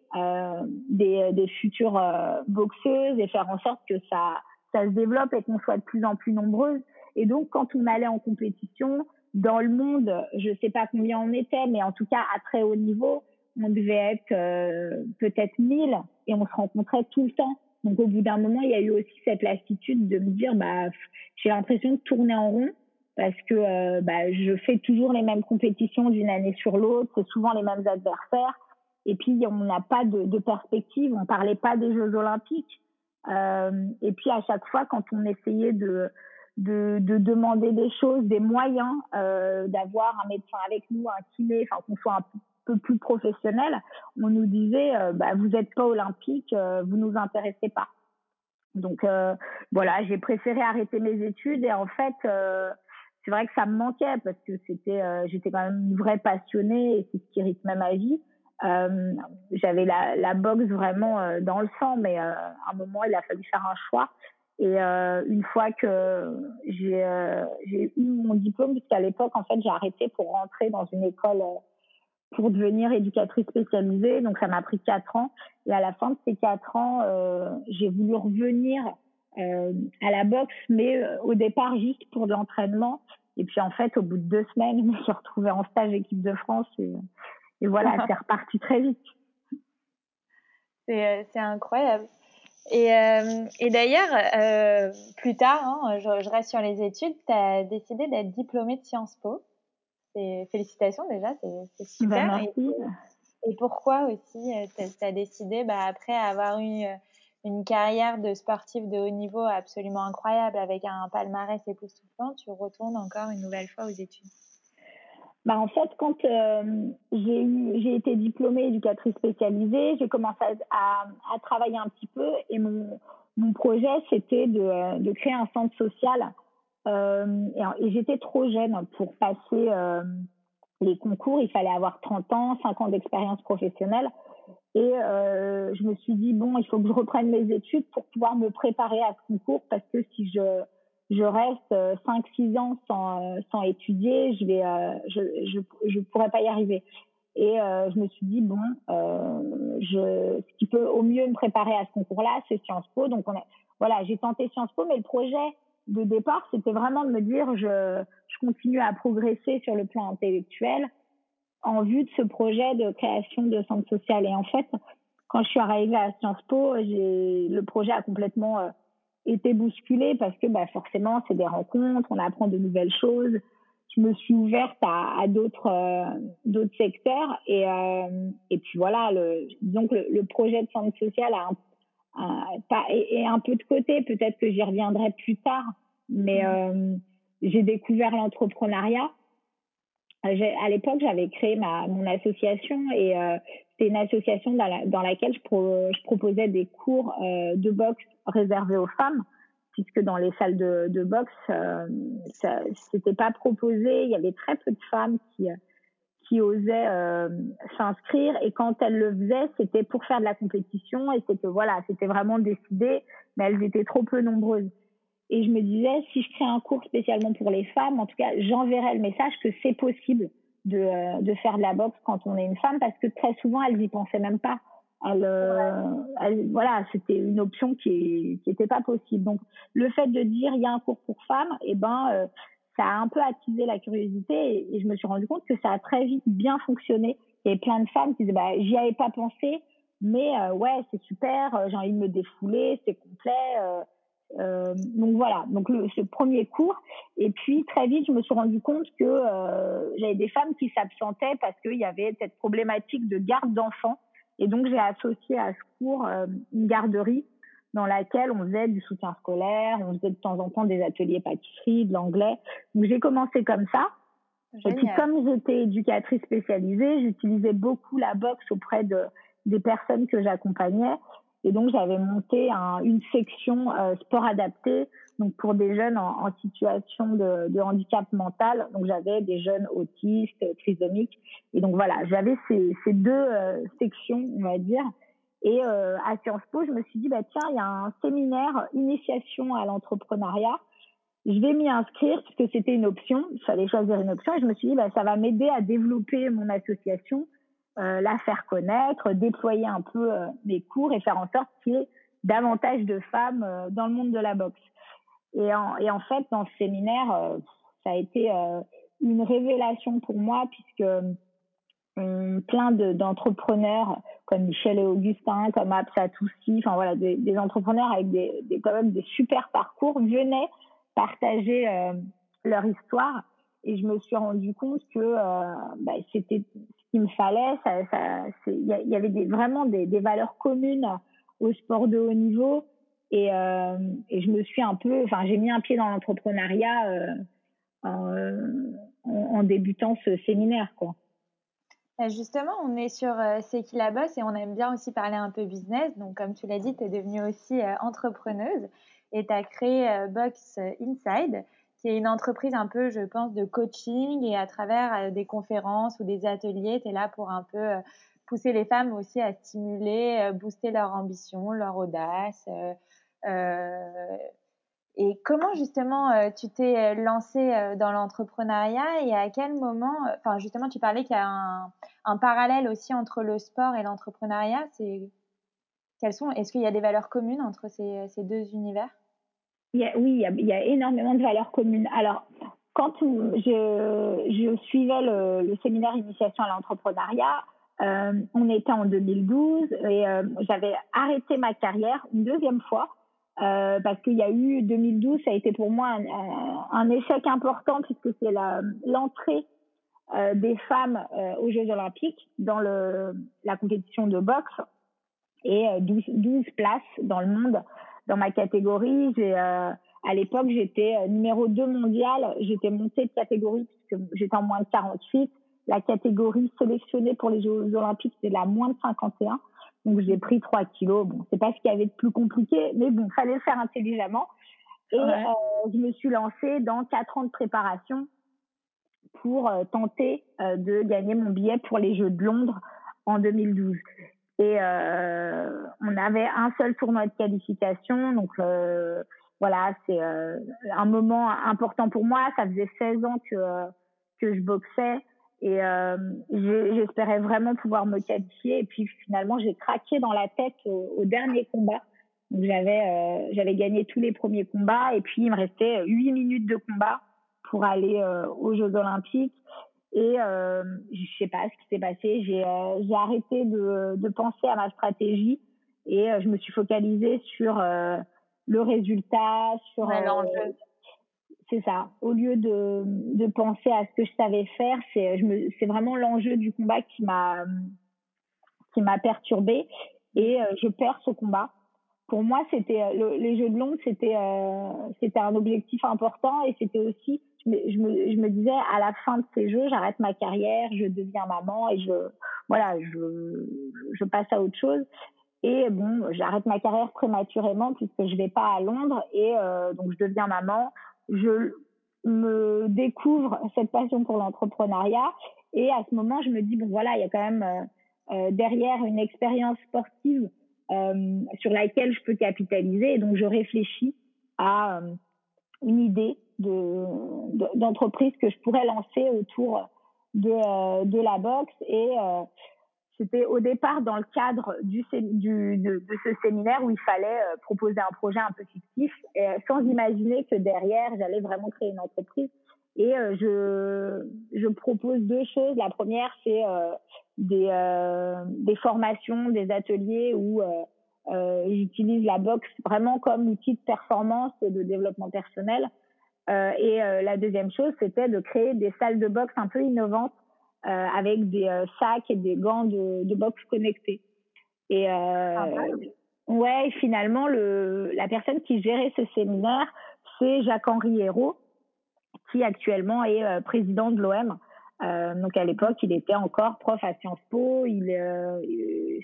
des, des futures boxeuses et faire en sorte que ça ça se développe et qu'on soit de plus en plus nombreuses. Et donc, quand on allait en compétition, dans le monde, je ne sais pas combien on était, mais en tout cas à très haut niveau, on devait être euh, peut-être 1000 et on se rencontrait tout le temps. Donc au bout d'un moment, il y a eu aussi cette lassitude de me dire, bah, j'ai l'impression de tourner en rond parce que euh, bah, je fais toujours les mêmes compétitions d'une année sur l'autre, c'est souvent les mêmes adversaires. Et puis on n'a pas de, perspective, on parlait pas des Jeux Olympiques. Euh, et puis à chaque fois, quand on essayait de, de, de demander des choses, des moyens, euh, d'avoir un médecin avec nous, un kiné, enfin qu'on soit un peu plus professionnel, on nous disait euh, bah, vous n'êtes pas olympique, euh, vous nous intéressez pas. Donc euh, voilà, j'ai préféré arrêter mes études et en fait c'est vrai que ça me manquait parce que c'était j'étais quand même une vraie passionnée et c'est ce qui rythmait ma vie. Euh, j'avais la, la boxe vraiment euh, dans le sang, mais euh, à un moment, il a fallu faire un choix. Et euh, une fois que j'ai euh, eu mon diplôme, puisqu'à l'époque, en fait, j'ai arrêté pour rentrer dans une école pour devenir éducatrice spécialisée. Donc, ça m'a pris quatre ans. Et à la fin de ces quatre ans, j'ai voulu revenir à la boxe, mais au départ, juste pour de l'entraînement. Et puis, en fait, au bout de deux semaines, je me suis retrouvée en stage équipe de France. Et, et voilà, c'est reparti très vite.
C'est, euh, c'est incroyable. Et, euh, et d'ailleurs, euh, plus tard, hein, je, je, reste sur les études, tu as décidé d'être diplômée de Sciences Po. Félicitations déjà, c'est, c'est super.
Merci.
Et, et, pourquoi aussi tu as décidé, bah, après avoir eu une carrière de sportif de haut niveau absolument incroyable avec un palmarès époustouflant, tu retournes encore une nouvelle fois aux études?
Bah en fait, quand euh, j'ai eu, j'ai été diplômée éducatrice spécialisée, j'ai commencé à, à, à, travailler un petit peu et mon, mon projet c'était de, de créer un centre social. Euh, et, j'étais trop jeune pour passer euh, les concours. Il fallait avoir 30 ans, 5 ans d'expérience professionnelle. Et euh, je me suis dit bon, il faut que je reprenne mes études pour pouvoir me préparer à ce concours parce que si je je reste 5-6 euh, ans sans, sans étudier, je vais, je, je, je pourrais pas y arriver. Et je me suis dit bon, ce qui peut au mieux me préparer à ce concours-là, c'est Sciences Po. Donc voilà, j'ai tenté Sciences Po, mais le projet de départ, c'était vraiment de me dire je, je continue à progresser sur le plan intellectuel en vue de ce projet de création de centre social. Et en fait, quand je suis arrivée à Sciences Po, le projet a complètement été bousculé parce que bah, forcément, c'est des rencontres, on apprend de nouvelles choses. je me suis ouverte à, d'autres euh, d'autres secteurs et euh, et puis voilà le donc le, projet de centre social a un, pas est, un peu de côté peut-être que j'y reviendrai plus tard mais mmh. j'ai découvert l'entrepreneuriat à l'époque, j'avais créé ma, mon association et euh, c'était une association dans, dans laquelle je, je, proposais des cours euh, de boxe réservés aux femmes, puisque dans les salles de, de boxe, euh, ça c'était pas proposé. Il y avait très peu de femmes qui qui osaient euh, s'inscrire et quand elles le faisaient, c'était pour faire de la compétition et c'était voilà, c'était vraiment décidé, mais elles étaient trop peu nombreuses. Et je me disais, si je crée un cours spécialement pour les femmes, en tout cas, j'enverrai le message que c'est possible de, euh, de faire de la boxe quand on est une femme, parce que très souvent, elles y pensaient même pas. Elles, euh, voilà, c'était une option qui n'était pas possible. Donc, le fait de dire il y a un cours pour femmes, et eh ben, ça a un peu attisé la curiosité et, je me suis rendu compte que ça a très vite bien fonctionné. Il y avait plein de femmes qui disaient bah, j'y avais pas pensé, mais ouais, c'est super, j'ai envie de me défouler, c'est complet. Euh, donc voilà, donc le, ce premier cours. Et puis très vite, je me suis rendu compte que euh, j'avais des femmes qui s'absentaient parce qu'il y avait cette problématique de garde d'enfants. Et donc j'ai associé à ce cours euh, une garderie dans laquelle on faisait du soutien scolaire, on faisait de temps en temps des ateliers pâtisserie, de l'anglais. Donc j'ai commencé comme ça. Et puis comme j'étais éducatrice spécialisée, j'utilisais beaucoup la boxe auprès de des personnes que j'accompagnais. Et donc, j'avais monté un, une section euh, sport adapté, donc pour des jeunes en, en situation de, de, handicap mental. Donc, j'avais des jeunes autistes, trisomiques. Et donc, voilà, j'avais ces, ces deux euh, sections, on va dire. Et euh, à Sciences Po, je me suis dit, bah, tiens, il y a un séminaire initiation à l'entrepreneuriat. Je vais m'y inscrire puisque c'était une option. Il fallait choisir une option. Et je me suis dit, bah, ça va m'aider à développer mon association euh, la faire connaître, déployer un peu euh, mes cours et faire en sorte qu'il y ait davantage de femmes euh, dans le monde de la boxe. Et en, et en fait, dans ce séminaire, ça a été une révélation pour moi puisque plein d'entrepreneurs comme Michel et Augustin, comme Absa Toussi, enfin voilà, des, des, entrepreneurs avec des, des, quand même des super parcours venaient partager leur histoire et je me suis rendu compte que euh, bah, c'était qu'il me fallait. Ça, ça, il y, avait des, vraiment des, des, valeurs communes au sport de haut niveau. Et, euh, et je me suis un peu, enfin, j'ai mis un pied dans l'entrepreneuriat euh, en, en, débutant ce séminaire, quoi.
Bah, justement, on est sur euh, C'est qui la bosse et on aime bien aussi parler un peu business. Donc, comme tu l'as dit, tu es devenue aussi euh, entrepreneuse et tu as créé euh, Box Inside qui est une entreprise un peu, je pense, de coaching et à travers euh, des conférences ou des ateliers, tu es là pour un peu euh, pousser les femmes aussi à stimuler, euh, booster leur ambition, leur audace. Et comment justement tu t'es lancé dans l'entrepreneuriat et à quel moment, enfin justement tu parlais qu'il y a un, parallèle aussi entre le sport et l'entrepreneuriat, c'est quelles sont, est-ce qu'il y a des valeurs communes entre ces, deux univers?
Oui, il y, a, énormément de valeurs communes. Alors, quand je, suivais le, séminaire initiation à l'entrepreneuriat, euh, on était en 2012 et euh, j'avais arrêté ma carrière une deuxième fois euh, parce qu'il y a eu 2012, ça a été pour moi un, un échec important puisque c'est l'entrée euh, des femmes euh, aux Jeux Olympiques dans le, la compétition de boxe et 12, 12 places dans le monde dans ma catégorie. Euh, à l'époque, j'étais euh, numéro 2 mondial. J'étais montée de catégorie puisque j'étais en moins de 48. La catégorie sélectionnée pour les Jeux Olympiques, c'est la moins de 51. Donc, j'ai pris 3 kilos. Bon, c'est pas ce qu'il y avait de plus compliqué, mais bon, fallait le faire intelligemment. Et euh, je me suis lancée dans 4 ans de préparation pour euh, tenter euh, de gagner mon billet pour les Jeux de Londres en 2012. Et euh, on avait un seul tournoi de qualification. Donc euh, voilà, c'est euh, un moment important pour moi. Ça faisait 16 ans que, que je boxais. Et j'espérais vraiment pouvoir me qualifier. Et puis finalement, j'ai craqué dans la tête au, dernier combat. Donc j'avais j'avais gagné tous les premiers combats et puis il me restait 8 minutes de combat pour aller aux Jeux Olympiques. Et euh, je sais pas ce qui s'est passé. J'ai euh, j'ai arrêté de, de penser à ma stratégie et euh, je me suis focalisée sur euh, le résultat, sur
l'enjeu.
C'est ça. Au lieu de, penser à ce que je savais faire, c'est vraiment l'enjeu du combat qui m'a perturbée et euh, je perds ce combat. Pour moi, c'était euh, les Jeux de Londres, c'était euh, c'était un objectif important et c'était aussi je me, disais à la fin de ces Jeux, j'arrête ma carrière, je deviens maman et je voilà, je passe à autre chose. Et bon, j'arrête ma carrière prématurément puisque je vais pas à Londres et donc je deviens maman. Je me découvre cette passion pour l'entrepreneuriat. Et à ce moment, je me dis bon voilà, il y a quand même euh, euh derrière une expérience sportive euh, sur laquelle je peux capitaliser. Et donc je réfléchis à une idée de d'entreprise que je pourrais lancer autour de de la boxe. Et c'était au départ dans le cadre de, ce séminaire où il fallait euh, proposer un projet un peu fictif, euh, sans imaginer que derrière j'allais vraiment créer une entreprise. Et euh, je, propose deux choses. La première, c'est des, formations, des ateliers où j'utilise la boxe vraiment comme outil de performance et de développement personnel. et la deuxième chose, c'était de créer des salles de boxe un peu innovantes avec des euh, sacs et des gants de, de boxe connectés. Et euh, ah, ouais, finalement, le, la personne qui gérait ce séminaire, c'est Jacques-Henri Hérault, qui actuellement est euh, président de l'OM. Euh, donc à l'époque, il était encore prof à Sciences Po, il est euh,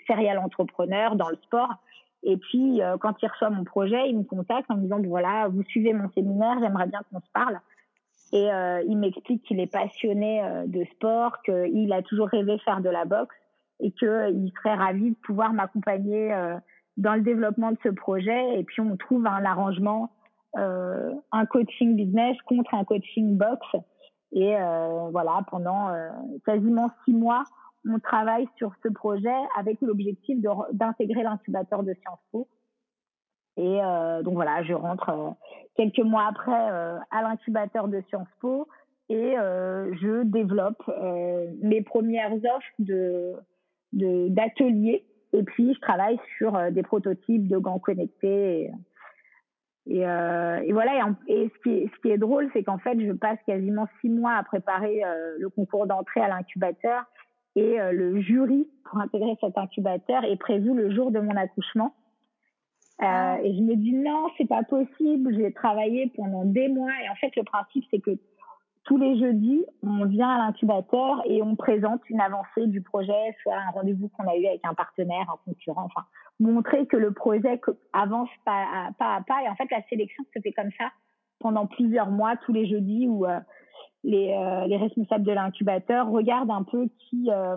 serial entrepreneur dans le sport. Et puis quand il reçoit mon projet, il me contacte en me disant voilà, vous suivez mon séminaire, j'aimerais bien qu'on se parle. Et euh, il m'explique qu'il est passionné euh, de sport, qu'il a toujours rêvé de faire de la boxe et qu'il euh, serait ravi de pouvoir m'accompagner euh, dans le développement de ce projet. Et puis on trouve un arrangement, euh, un coaching business contre un coaching boxe. Et voilà, pendant quasiment six mois, on travaille sur ce projet avec l'objectif d'intégrer l'incubateur de Sciences Po et euh, donc voilà, je rentre euh, quelques mois après euh, à l'incubateur de Sciences Po et je développe mes premières offres de d'ateliers et puis je travaille sur des prototypes de gants connectés. Et, voilà. Et, ce qui est drôle, c'est qu'en fait, je passe quasiment six mois à préparer le concours d'entrée à l'incubateur et le jury pour intégrer cet incubateur est prévu le jour de mon accouchement. Euh, ah. et je me dis non, c'est pas possible. J'ai travaillé pendant des mois et en fait le principe c'est que tous les jeudis on vient à l'incubateur et on présente une avancée du projet, soit un rendez-vous qu'on a eu avec un partenaire, un concurrent, enfin montrer que le projet avance pas à pas à pas et en fait la sélection se fait comme ça pendant plusieurs mois tous les jeudis où euh, les, euh, les responsables de l'incubateur regardent un peu qui euh,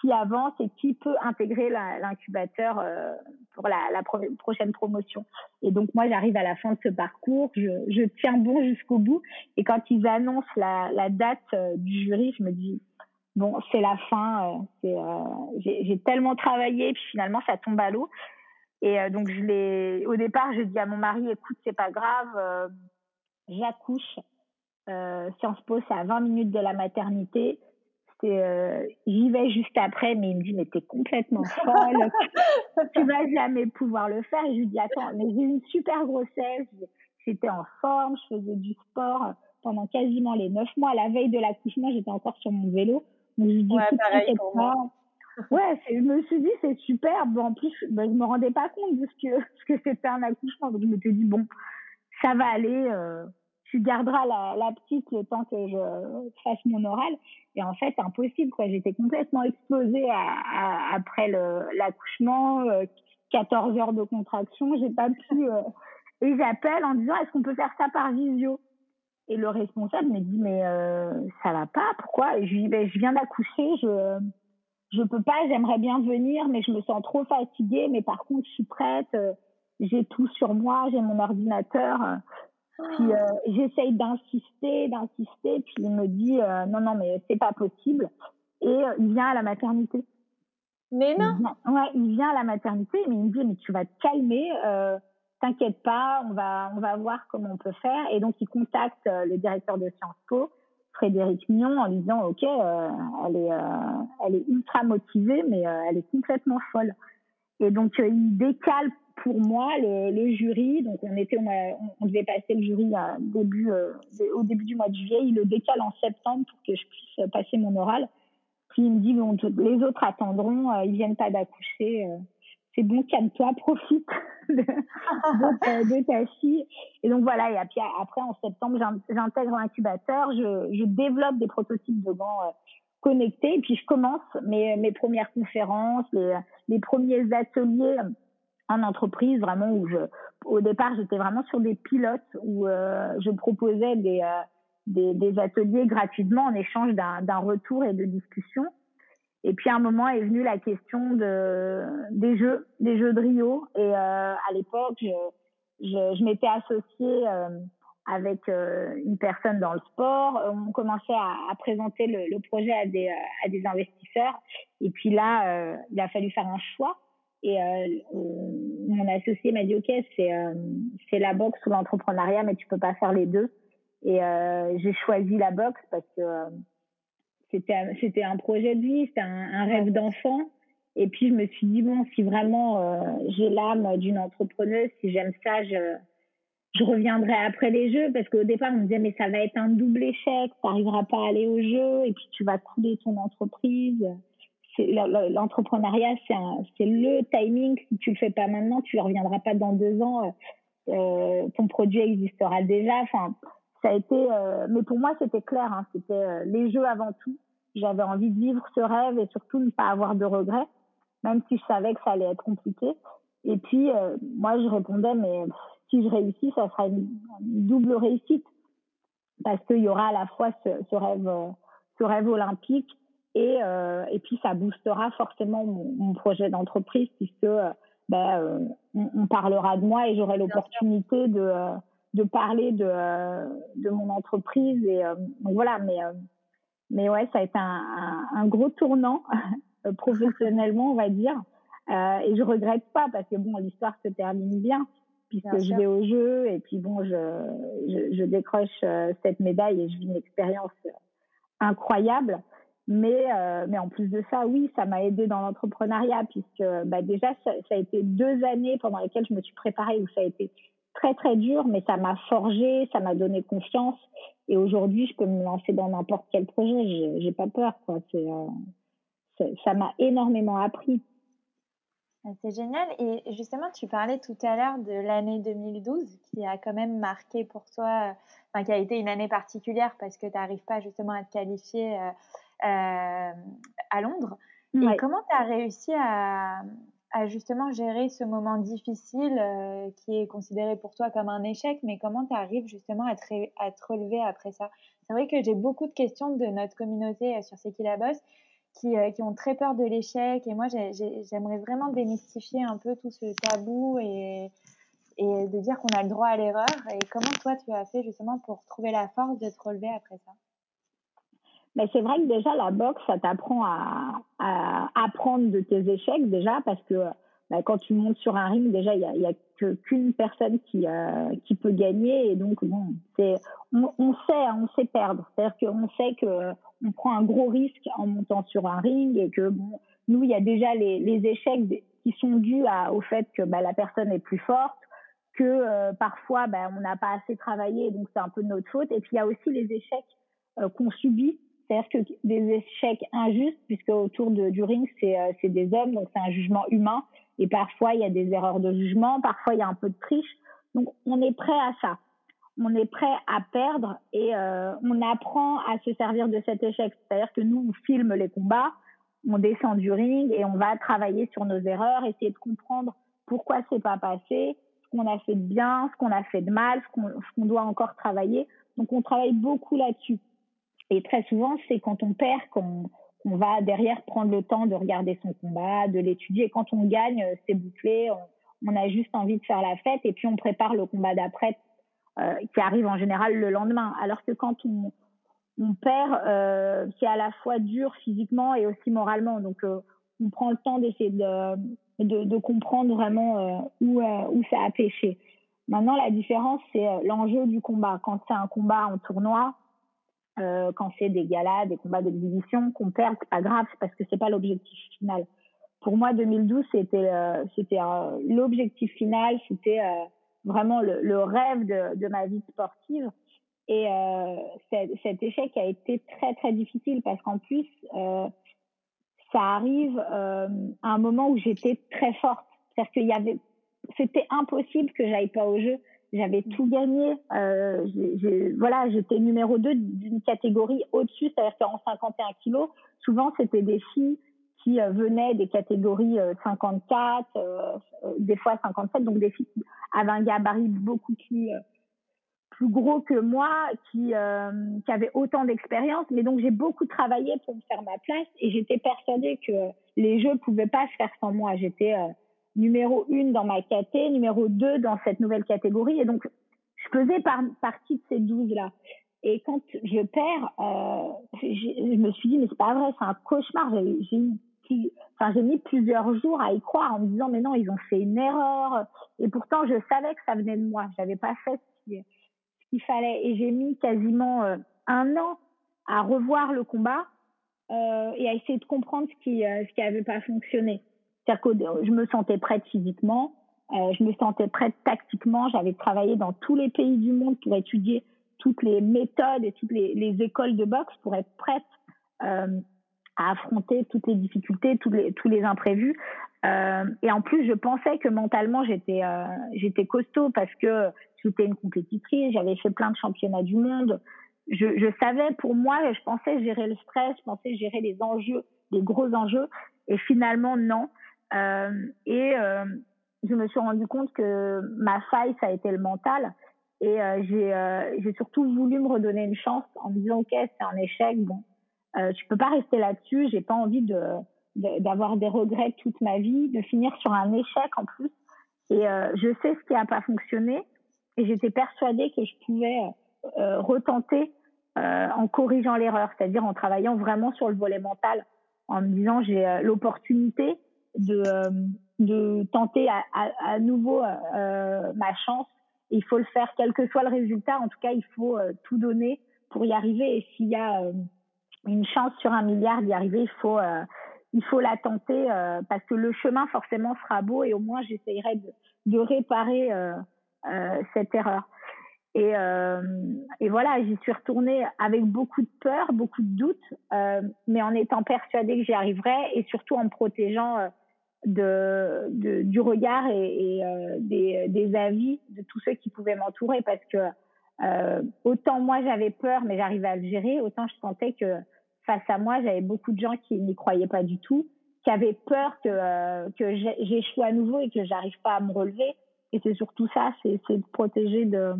qui avance et qui peut intégrer l'incubateur euh, pour la, la pro prochaine promotion. Et donc moi j'arrive à la fin de ce parcours, je, je tiens bon jusqu'au bout et quand ils annoncent la, la date euh, du jury, je me dis bon c'est la fin, euh, euh, j'ai tellement travaillé puis finalement ça tombe à l'eau. Et euh, donc je l'ai au départ je dis à mon mari écoute c'est pas grave, j'accouche. Sciences Po, c'est à 20 minutes de la maternité euh, j'y vais juste après, mais il me dit, mais t'es complètement folle, tu vas jamais pouvoir le faire. Et je lui dis, attends, mais j'ai une super grossesse, j'étais en forme, je faisais du sport pendant quasiment les neuf mois. La veille de l'accouchement, j'étais encore sur mon vélo.
Donc, je lui dis, ouais, pareil pour moi.
Ouais, je me suis dit, c'est super. Bon, en plus, ben, je me rendais pas compte de ce que, ce que c'était un accouchement. Donc, je me suis dit, bon, ça va aller. Euh, tu garderas la, petite le temps que je fasse mon oral. Et en fait, impossible, quoi. J'étais complètement explosée après l'accouchement, euh, 14 heures de contraction. J'ai pas pu, euh, et j'appelle en disant, est-ce qu'on peut faire ça par visio? Et le responsable me dit, mais, euh, ça va pas, pourquoi? Et je lui dis, ben, je viens d'accoucher, je, je peux pas, j'aimerais bien venir, mais je me sens trop fatiguée, mais par contre, je suis prête, euh, j'ai tout sur moi, j'ai mon ordinateur. Puis euh, j'essaye d'insister, d'insister, puis il me dit euh, non non mais c'est pas possible et euh, il vient à la maternité.
Mais non.
Il vient, ouais, il vient à la maternité, mais il me dit mais tu vas te calmer, euh, t'inquiète pas, on va on va voir comment on peut faire et donc il contacte euh, le directeur de Sciences Po, Frédéric Mion, en lui disant ok euh, elle est elle est ultra motivée mais elle est complètement folle et donc il décale pour moi, le, le, jury, donc on était, on, devait passer le jury à début, euh, au début du mois de juillet, il le décale en septembre pour que je puisse passer mon oral. Puis il me dit, bon, les autres attendront, euh, ils viennent pas d'accoucher. Euh, c'est bon, calme-toi, profite de, de, ta fille. Et donc voilà, et puis après, en septembre, j'intègre l'incubateur, je, je développe des prototypes de gants euh, connectés, et puis je commence mes, mes premières conférences, les, les premiers ateliers en entreprise, vraiment où je, au départ, j'étais vraiment sur des pilotes où euh, je proposais des, euh, des, des, ateliers gratuitement en échange d'un retour et de discussion. Et puis à un moment est venue la question de des jeux, des jeux de Rio. Et euh, à l'époque, je, je, je m'étais associée euh, avec euh, une personne dans le sport. On commençait à, à présenter le, le, projet à des, à des investisseurs. Et puis là, il a fallu faire un choix. Et euh, mon associé m'a dit ok c'est euh, c'est la boxe ou l'entrepreneuriat mais tu peux pas faire les deux. Et euh, j'ai choisi la boxe parce que c'était c'était un projet de vie, c'était un, un, rêve d'enfant. Et puis je me suis dit bon si vraiment j'ai l'âme d'une entrepreneuse, si j'aime ça, je je reviendrai après les jeux parce qu'au départ on me disait mais ça va être un double échec, tu n'arriveras pas à aller aux jeux et puis tu vas couler ton entreprise l'entrepreneuriat, c'est le timing. Si tu le fais pas maintenant, tu ne reviendras pas dans deux ans. Euh, ton produit existera déjà. Enfin, ça a été. Euh, mais pour moi, c'était clair. Hein, c'était euh, les jeux avant tout. J'avais envie de vivre ce rêve et surtout ne pas avoir de regrets, même si je savais que ça allait être compliqué. Et puis, moi, je répondais, mais si je réussis, ça sera une, double réussite parce qu'il y aura à la fois ce rêve, ce rêve olympique et, euh, et puis ça boostera forcément mon, mon projet d'entreprise puisque euh, ben, euh, on, on, parlera de moi et j'aurai l'opportunité de, de parler de, de mon entreprise. Et donc voilà, mais, mais ouais, ça a été un, un, un gros tournant professionnellement, on va dire. et je regrette pas parce que bon, l'histoire se termine bien puisque bien je vais au jeu et puis bon, je, je, je décroche cette médaille et je vis une expérience incroyable. Mais, euh, mais en plus de ça, oui, ça m'a aidé dans l'entrepreneuriat puisque bah, déjà, ça, a été deux années pendant lesquelles je me suis préparée où ça a été très très dur, mais ça m'a forgé, ça m'a donné confiance. Et aujourd'hui, je peux me lancer dans n'importe quel projet. J'ai pas peur, quoi. Euh, ça m'a énormément appris.
Ah, c'est génial. Et justement, tu parlais tout à l'heure de l'année 2012 qui a quand même marqué pour toi, enfin, qui a été une année particulière parce que tu n'arrives pas justement à te qualifier euh, euh, à Londres. Ouais. Et comment tu as réussi à, à, justement gérer ce moment difficile euh, qui est considéré pour toi comme un échec, mais comment tu arrives justement à te, à te relever après ça? C'est vrai que j'ai beaucoup de questions de notre communauté euh, sur C'est qui la bosse qui, euh, qui, ont très peur de l'échec. Et moi, j'aimerais vraiment démystifier un peu tout ce tabou et, et de dire qu'on a le droit à l'erreur. Et comment toi, tu as fait justement pour trouver la force de te relever après ça?
Mais c'est vrai que déjà, la boxe, ça t'apprend à, à, apprendre de tes échecs déjà parce que bah, quand tu montes sur un ring, déjà, il y a, y a qu'une personne qui, euh, qui peut gagner. Et donc, bon, c'est, on, on sait, on sait perdre. C'est-à-dire qu'on sait que on prend un gros risque en montant sur un ring et que, bon, nous, il y a déjà les, les échecs qui sont dus à, au fait que bah, la personne est plus forte, que euh, parfois, bah, on n'a pas assez travaillé, donc c'est un peu de notre faute. Et puis, il y a aussi les échecs euh, qu'on subit c'est-à-dire que des échecs injustes, puisque autour du ring, c'est euh, des hommes, donc c'est un jugement humain. Et parfois, il y a des erreurs de jugement, parfois, il y a un peu de triche. Donc, on est prêt à ça. On est prêt à perdre et euh, on apprend à se servir de cet échec. C'est-à-dire que nous, on filme les combats, on descend du ring et on va travailler sur nos erreurs, essayer de comprendre pourquoi c'est pas passé, ce qu'on a fait de bien, ce qu'on a fait de mal, ce qu'on qu doit encore travailler. Donc, on travaille beaucoup là-dessus. Et très souvent, c'est quand on perd qu'on on va derrière prendre le temps de regarder son combat, de l'étudier. Quand on gagne, c'est bouclé, on, a juste envie de faire la fête et puis on prépare le combat d'après euh, qui arrive en général le lendemain. Alors que quand on, perd, euh, c'est à la fois dur physiquement et aussi moralement. Donc euh, on prend le temps d'essayer de, de, comprendre vraiment euh, où, euh, où ça a pêché. Maintenant, la différence, c'est euh, l'enjeu du combat. Quand c'est un combat en tournoi, euh, quand c'est des galas, des combats d'exhibition, qu'on perd, c'est pas grave, parce que c'est pas l'objectif final. pour moi, 2012, c'était c'était l'objectif final, c'était vraiment le, le, rêve de, de ma vie sportive. Et cet échec a été très très difficile parce qu'en plus, ça arrive à un moment où j'étais très forte. C'est-à-dire qu'il y avait, c'était impossible que j'aille pas au jeu. J'avais tout gagné. Euh, voilà, j'étais numéro 2 d'une catégorie au-dessus, c'est-à-dire qu'en 51 kilos, souvent c'était des filles qui euh, venaient des catégories 54, euh, des fois 57, donc des filles qui avaient un gabarit beaucoup plus plus gros que moi, qui, qui avait autant d'expérience. Mais donc j'ai beaucoup travaillé pour me faire ma place et j'étais persuadée que les jeux pouvaient pas se faire sans moi. J'étais numéro une dans ma caté, numéro deux dans cette nouvelle catégorie. Et donc, je faisais partie de ces 12-là. Et quand je perds, euh, je me suis dit, mais c'est pas vrai, c'est un cauchemar. J'ai mis plusieurs jours à y croire en me disant, mais non, ils ont fait une erreur. Et pourtant, je savais que ça venait de moi. J'avais pas fait ce qu'il fallait. Et j'ai mis quasiment euh, un an à revoir le combat euh, et à essayer de comprendre ce qui, euh, ce qui avait pas fonctionné. Que je me sentais prête physiquement, euh, je me sentais prête tactiquement. J'avais travaillé dans tous les pays du monde pour étudier toutes les méthodes et toutes les, les écoles de boxe pour être prête euh, à affronter toutes les difficultés, tous les, imprévus. Euh, et en plus, je pensais que mentalement, j'étais euh, costaud parce que j'étais une compétitrice, j'avais fait plein de championnats du monde. Je savais pour moi, je pensais gérer le stress, je pensais gérer les enjeux, les gros enjeux. Et finalement, non. Euh, et euh, je me suis rendu compte que ma faille, ça a été le mental. Et euh, j'ai j'ai surtout voulu me redonner une chance en me disant ok c'est un échec bon euh, je peux pas rester là-dessus. J'ai pas envie de d'avoir des regrets toute ma vie de finir sur un échec en plus. Et euh, je sais ce qui a pas fonctionné. Et j'étais persuadée que je pouvais euh, retenter en corrigeant l'erreur c'est-à-dire en travaillant vraiment sur le volet mental en me disant j'ai l'opportunité de, euh, de tenter à, à, à nouveau euh, ma chance. Il faut le faire, quel que soit le résultat. En tout cas, il faut euh, tout donner pour y arriver. Et s'il y a une chance sur un milliard d'y arriver, il faut il faut la tenter parce que le chemin forcément sera beau et au moins j'essayerai de, de réparer cette erreur. Et, euh, et voilà, j'y suis retournée avec beaucoup de peur, beaucoup de doutes, euh, mais en étant persuadée que j'y arriverais et surtout en me protégeant euh, de, de, du regard et, et euh, des, des, avis de tous ceux qui pouvaient m'entourer parce que euh, autant moi j'avais peur mais j'arrivais à le gérer, autant je sentais que face à moi j'avais beaucoup de gens qui n'y croyaient pas du tout, qui avaient peur que, euh, que j'échoue à nouveau et que j'arrive pas à me relever. Et c'est surtout ça, c'est de protéger de,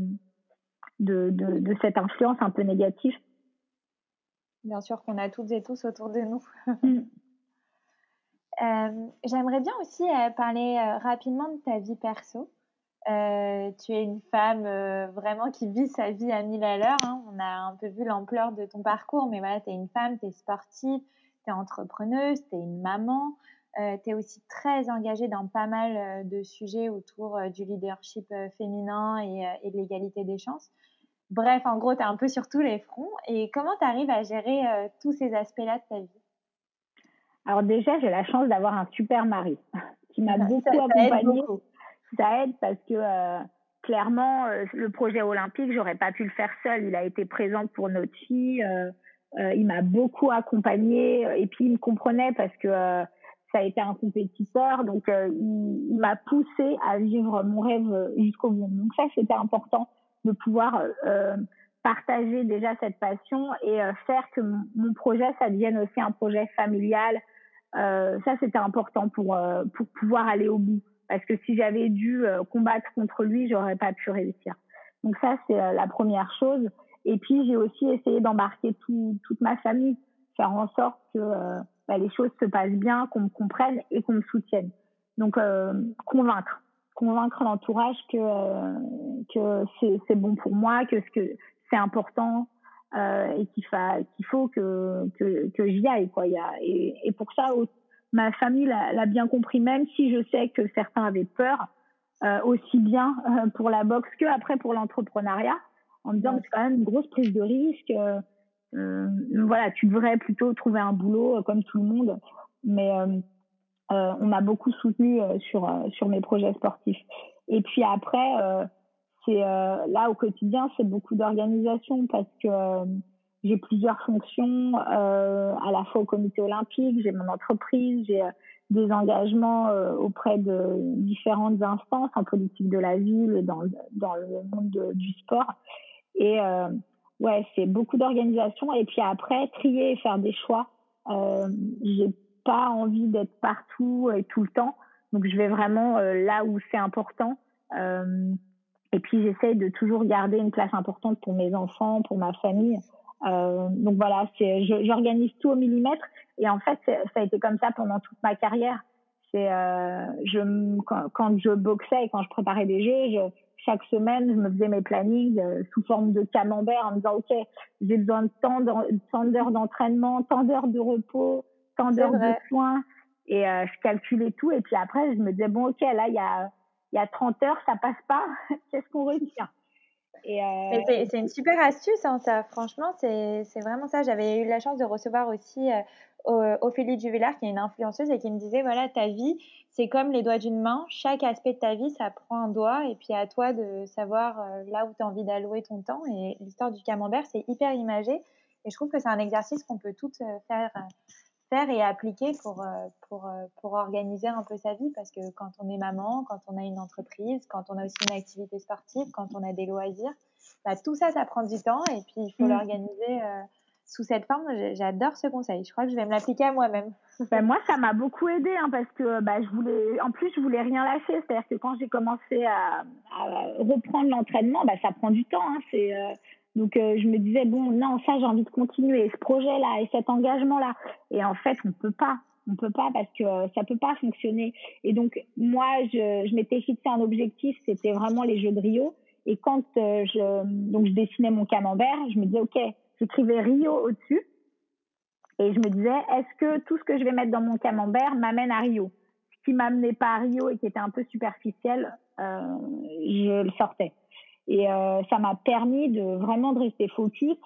de, de, de, cette influence un peu négative.
Bien sûr qu'on a toutes et tous autour de nous. Euh, J'aimerais bien aussi euh, parler euh, rapidement de ta vie perso. Tu es une femme vraiment qui vit sa vie à mille à l'heure. Hein. On a un peu vu l'ampleur de ton parcours, mais voilà, tu es une femme, tu es sportive, tu es entrepreneuse, tu es une maman. Euh, tu es aussi très engagée dans pas mal de sujets autour du leadership féminin et, et de l'égalité des chances. Bref, en gros, tu es un peu sur tous les fronts. Et comment tu arrives à gérer tous ces aspects-là de ta vie?
Alors déjà, j'ai la chance d'avoir un super mari qui m'a beaucoup accompagnée. Ça aide parce que euh, clairement, euh, le projet olympique, j'aurais pas pu le faire seul. Il a été présent pour notre fille. Euh, il m'a beaucoup accompagnée et puis il me comprenait parce que ça a été un compétiteur. Donc il, il m'a poussé à vivre mon rêve jusqu'au bout. Donc ça, c'était important de pouvoir partager déjà cette passion et faire que mon, mon projet, ça devienne aussi un projet familial, ça, c'était important pour, euh, pour pouvoir aller au bout. Parce que si j'avais dû euh, combattre contre lui, j'aurais pas pu réussir. Donc ça, c'est la première chose. Et puis, j'ai aussi essayé d'embarquer tout, toute ma famille, faire en sorte que bah, les choses se passent bien, qu'on me comprenne et qu'on me soutienne. Donc, convaincre convaincre l'entourage que que c'est bon pour moi, que c'est important, euh, et qu'il faut que, que, que j'y aille. Quoi. Il y a, et, et pour ça, ma famille l'a bien compris, même si je sais que certains avaient peur, euh, aussi bien euh, pour la boxe que après pour l'entrepreneuriat, en me disant que c'est quand même une grosse prise de risque. Euh, voilà, tu devrais plutôt trouver un boulot comme tout le monde. Mais on m'a beaucoup soutenu sur sur mes projets sportifs. Et puis après, c'est là au quotidien, c'est beaucoup d'organisation parce que j'ai plusieurs fonctions à la fois au comité olympique, j'ai mon entreprise, j'ai des engagements auprès de différentes instances en politique de la ville dans, dans le monde du sport. Et ouais, c'est beaucoup d'organisation. Et puis après, trier et faire des choix. Euh, j'ai pas envie d'être partout et tout le temps. Donc je vais vraiment euh, là où c'est important. Euh, et puis j'essaye de toujours garder une place importante pour mes enfants, pour ma famille. Euh, donc voilà, c'est, j'organise tout au millimètre. Et en fait, ça a été comme ça pendant toute ma carrière. C'est, euh, je, quand, quand, je boxais et quand je préparais des jeux, je, chaque semaine, je me faisais mes plannings euh, sous forme de camembert en me disant, OK, j'ai besoin de tant, d'heures d'entraînement, tant d'heures de repos, tant d'heures de soins. Et euh, je calculais tout. Et puis après, je me disais, bon, OK, là, il y a, il y a 30 heures, ça passe pas. Qu'est-ce qu'on retient?
Euh... C'est une super astuce, hein, ça. Franchement, c'est vraiment ça. J'avais eu la chance de recevoir aussi euh, Ophélie Duvillard, qui est une influenceuse et qui me disait voilà, ta vie, c'est comme les doigts d'une main. Chaque aspect de ta vie, ça prend un doigt. Et puis à toi de savoir euh, là où tu as envie d'allouer ton temps. Et l'histoire du camembert, c'est hyper imagé. Et je trouve que c'est un exercice qu'on peut toutes faire, faire et appliquer pour, pour, pour organiser un peu sa vie. Parce que quand on est maman, quand on a une entreprise, quand on a aussi une activité sportive, quand on a des loisirs, bah, tout ça, ça prend du temps. Et puis il faut mmh. l'organiser sous cette forme, j'adore ce conseil. Je crois que je vais me l'appliquer à moi-même.
Ben moi, ça m'a beaucoup aidé hein, parce que bah, je voulais, en plus, je voulais rien lâcher. C'est-à-dire que quand j'ai commencé à, à reprendre l'entraînement, bah, ça prend du temps. Hein, c'est euh, donc euh, je me disais bon, non, ça j'ai envie de continuer, ce projet-là et cet engagement-là. Et en fait, on peut pas, on peut pas parce que euh, ça peut pas fonctionner. Et donc moi, je, je m'étais fixé un objectif, c'était vraiment les Jeux de Rio. Et quand je donc je dessinais mon camembert, je me disais ok j'écrivais Rio au-dessus. Et je me disais, est-ce que tout ce que je vais mettre dans mon camembert m'amène à Rio? Ce qui m'amenait pas à Rio et qui était un peu superficiel, euh, je le sortais. Et euh, ça m'a permis de vraiment de rester focus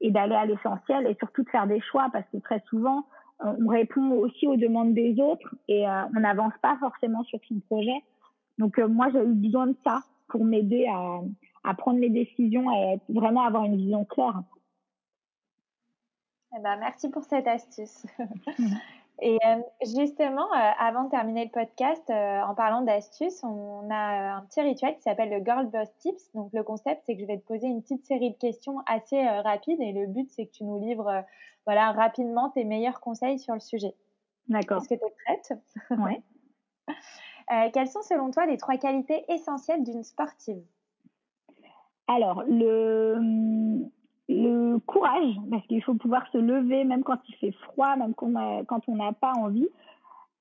et d'aller à l'essentiel et surtout de faire des choix parce que très souvent, on répond aussi aux demandes des autres et euh, on n'avance pas forcément sur son projet. Donc euh, moi, j'ai eu besoin de ça pour m'aider à, à prendre mes décisions et vraiment avoir une vision claire.
Eh ben, merci pour cette astuce. Et euh, justement, euh, avant de terminer le podcast, euh, en parlant d'astuces, on a un petit rituel qui s'appelle le Girl Boss Tips. Donc le concept, c'est que je vais te poser une petite série de questions assez rapides et le but, c'est que tu nous livres voilà, rapidement tes meilleurs conseils sur le sujet.
D'accord.
Est-ce que tu es prête
Oui.
quelles sont selon toi les trois qualités essentielles d'une sportive?
Alors, le le courage, parce qu'il faut pouvoir se lever même quand il fait froid, même quand on n'a pas envie.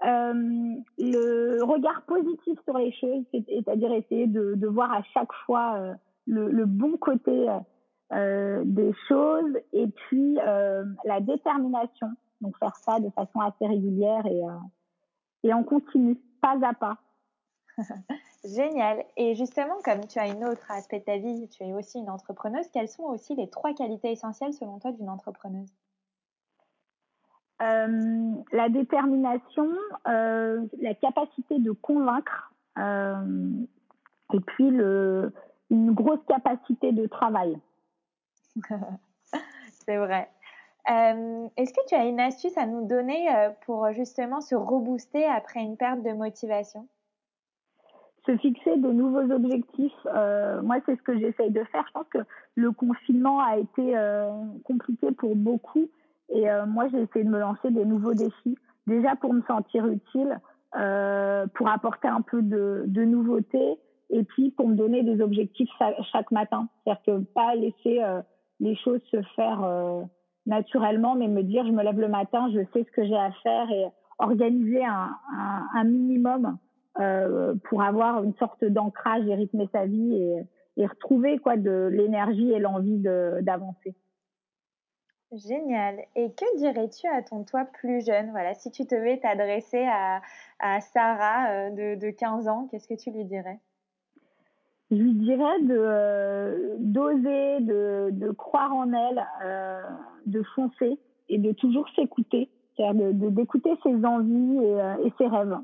Euh, le regard positif sur les choses, c'est-à-dire essayer de, voir à chaque fois euh, le, bon côté euh, des choses, et puis la détermination, donc faire ça de façon assez régulière et, et on continue, pas à pas.
Génial. Et justement, comme tu as une autre aspect de ta vie, tu es aussi une entrepreneuse, quelles sont aussi les trois qualités essentielles selon toi d'une entrepreneuse?
Euh, La détermination, euh, la capacité de convaincre euh, et puis le, une grosse capacité de travail.
C'est vrai. Euh, est-ce que tu as une astuce à nous donner pour justement se rebooster après une perte de motivation?
Se fixer de nouveaux objectifs. Euh, moi, c'est ce que j'essaye de faire. Je pense que le confinement a été euh, compliqué pour beaucoup. Et euh, moi, j'ai essayé de me lancer des nouveaux défis. Déjà pour me sentir utile, euh, pour apporter un peu de, de nouveauté, et puis pour me donner des objectifs chaque, matin. C'est-à-dire que pas laisser euh, les choses se faire euh, naturellement, mais me dire je me lève le matin, je sais ce que j'ai à faire et organiser un, un, un minimum euh, pour avoir une sorte d'ancrage et rythmer sa vie et, et retrouver quoi de l'énergie et l'envie d'avancer.
Génial. Et que dirais-tu à ton toi plus jeune? Voilà, si tu devais t'adresser à, à Sarah euh, de, de 15 ans, qu'est-ce que tu lui dirais?
Je lui dirais de euh, d'oser, de, de croire en elle, euh, de foncer et de toujours s'écouter. c'est-à-dire d'écouter ses envies et, et ses rêves.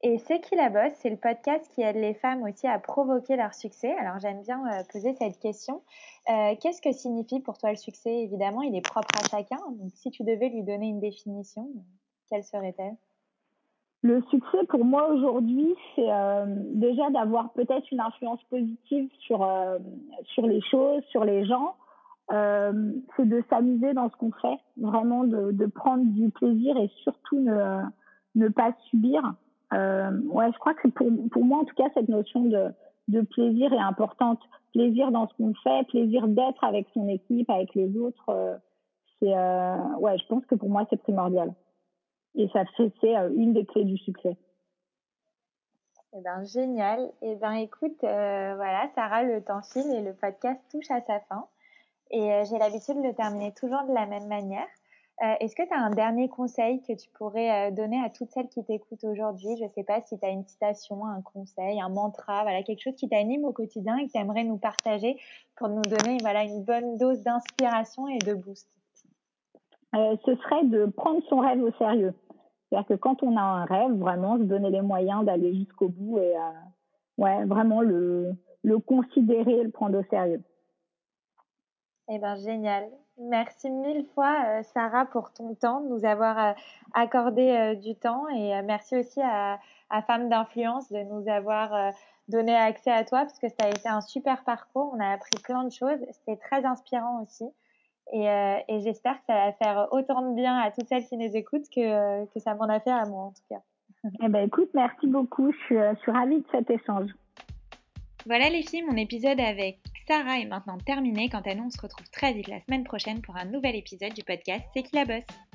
Et C'est qui la bosse? C'est le podcast qui aide les femmes aussi à provoquer leur succès. Alors j'aime bien euh, poser cette question. Euh, qu'est-ce que signifie pour toi le succès? Évidemment, il est propre à chacun. Donc si tu devais lui donner une définition, quelle serait-elle?
Le succès pour moi aujourd'hui, c'est euh, déjà d'avoir peut-être une influence positive sur, sur les choses, sur les gens. c'est de s'amuser dans ce qu'on fait, vraiment de, de, prendre du plaisir et surtout ne, ne pas subir. Euh, ouais, je crois que pour, pour moi, en tout cas, cette notion de, de plaisir est importante. Plaisir dans ce qu'on fait, plaisir d'être avec son équipe, avec les autres. Euh, c'est, euh, ouais, je pense que pour moi, c'est primordial. Et ça c'est euh, une des clés du succès.
Eh ben, génial. Eh ben, écoute, euh, voilà, Sarah, le temps file et le podcast touche à sa fin. Et j'ai l'habitude de le terminer toujours de la même manière. Euh, est-ce que tu as un dernier conseil que tu pourrais euh, donner à toutes celles qui t'écoutent aujourd'hui? Je ne sais pas si tu as une citation, un conseil, un mantra, voilà, quelque chose qui t'anime au quotidien et que tu aimerais nous partager pour nous donner voilà, une bonne dose d'inspiration et de boost.
Euh, ce serait de prendre son rêve au sérieux. C'est-à-dire que quand on a un rêve, vraiment se donner les moyens d'aller jusqu'au bout et ouais, vraiment le, le considérer et le prendre au sérieux.
Eh bien, génial. Merci mille fois, euh, Sarah, pour ton temps, de nous avoir euh, accordé euh, du temps. Et merci aussi à, Femmes d'influence de nous avoir donné accès à toi, parce que ça a été un super parcours. On a appris plein de choses. C'était très inspirant aussi. Et, j'espère que ça va faire autant de bien à toutes celles qui nous écoutent que, que ça m'en a fait à moi, en tout cas.
Eh ben, écoute, merci beaucoup. Je suis ravie de cet échange.
Voilà les filles, mon épisode avec Sarah est maintenant terminé. Quant à nous, on se retrouve très vite la semaine prochaine pour un nouvel épisode du podcast C'est qui la bosse?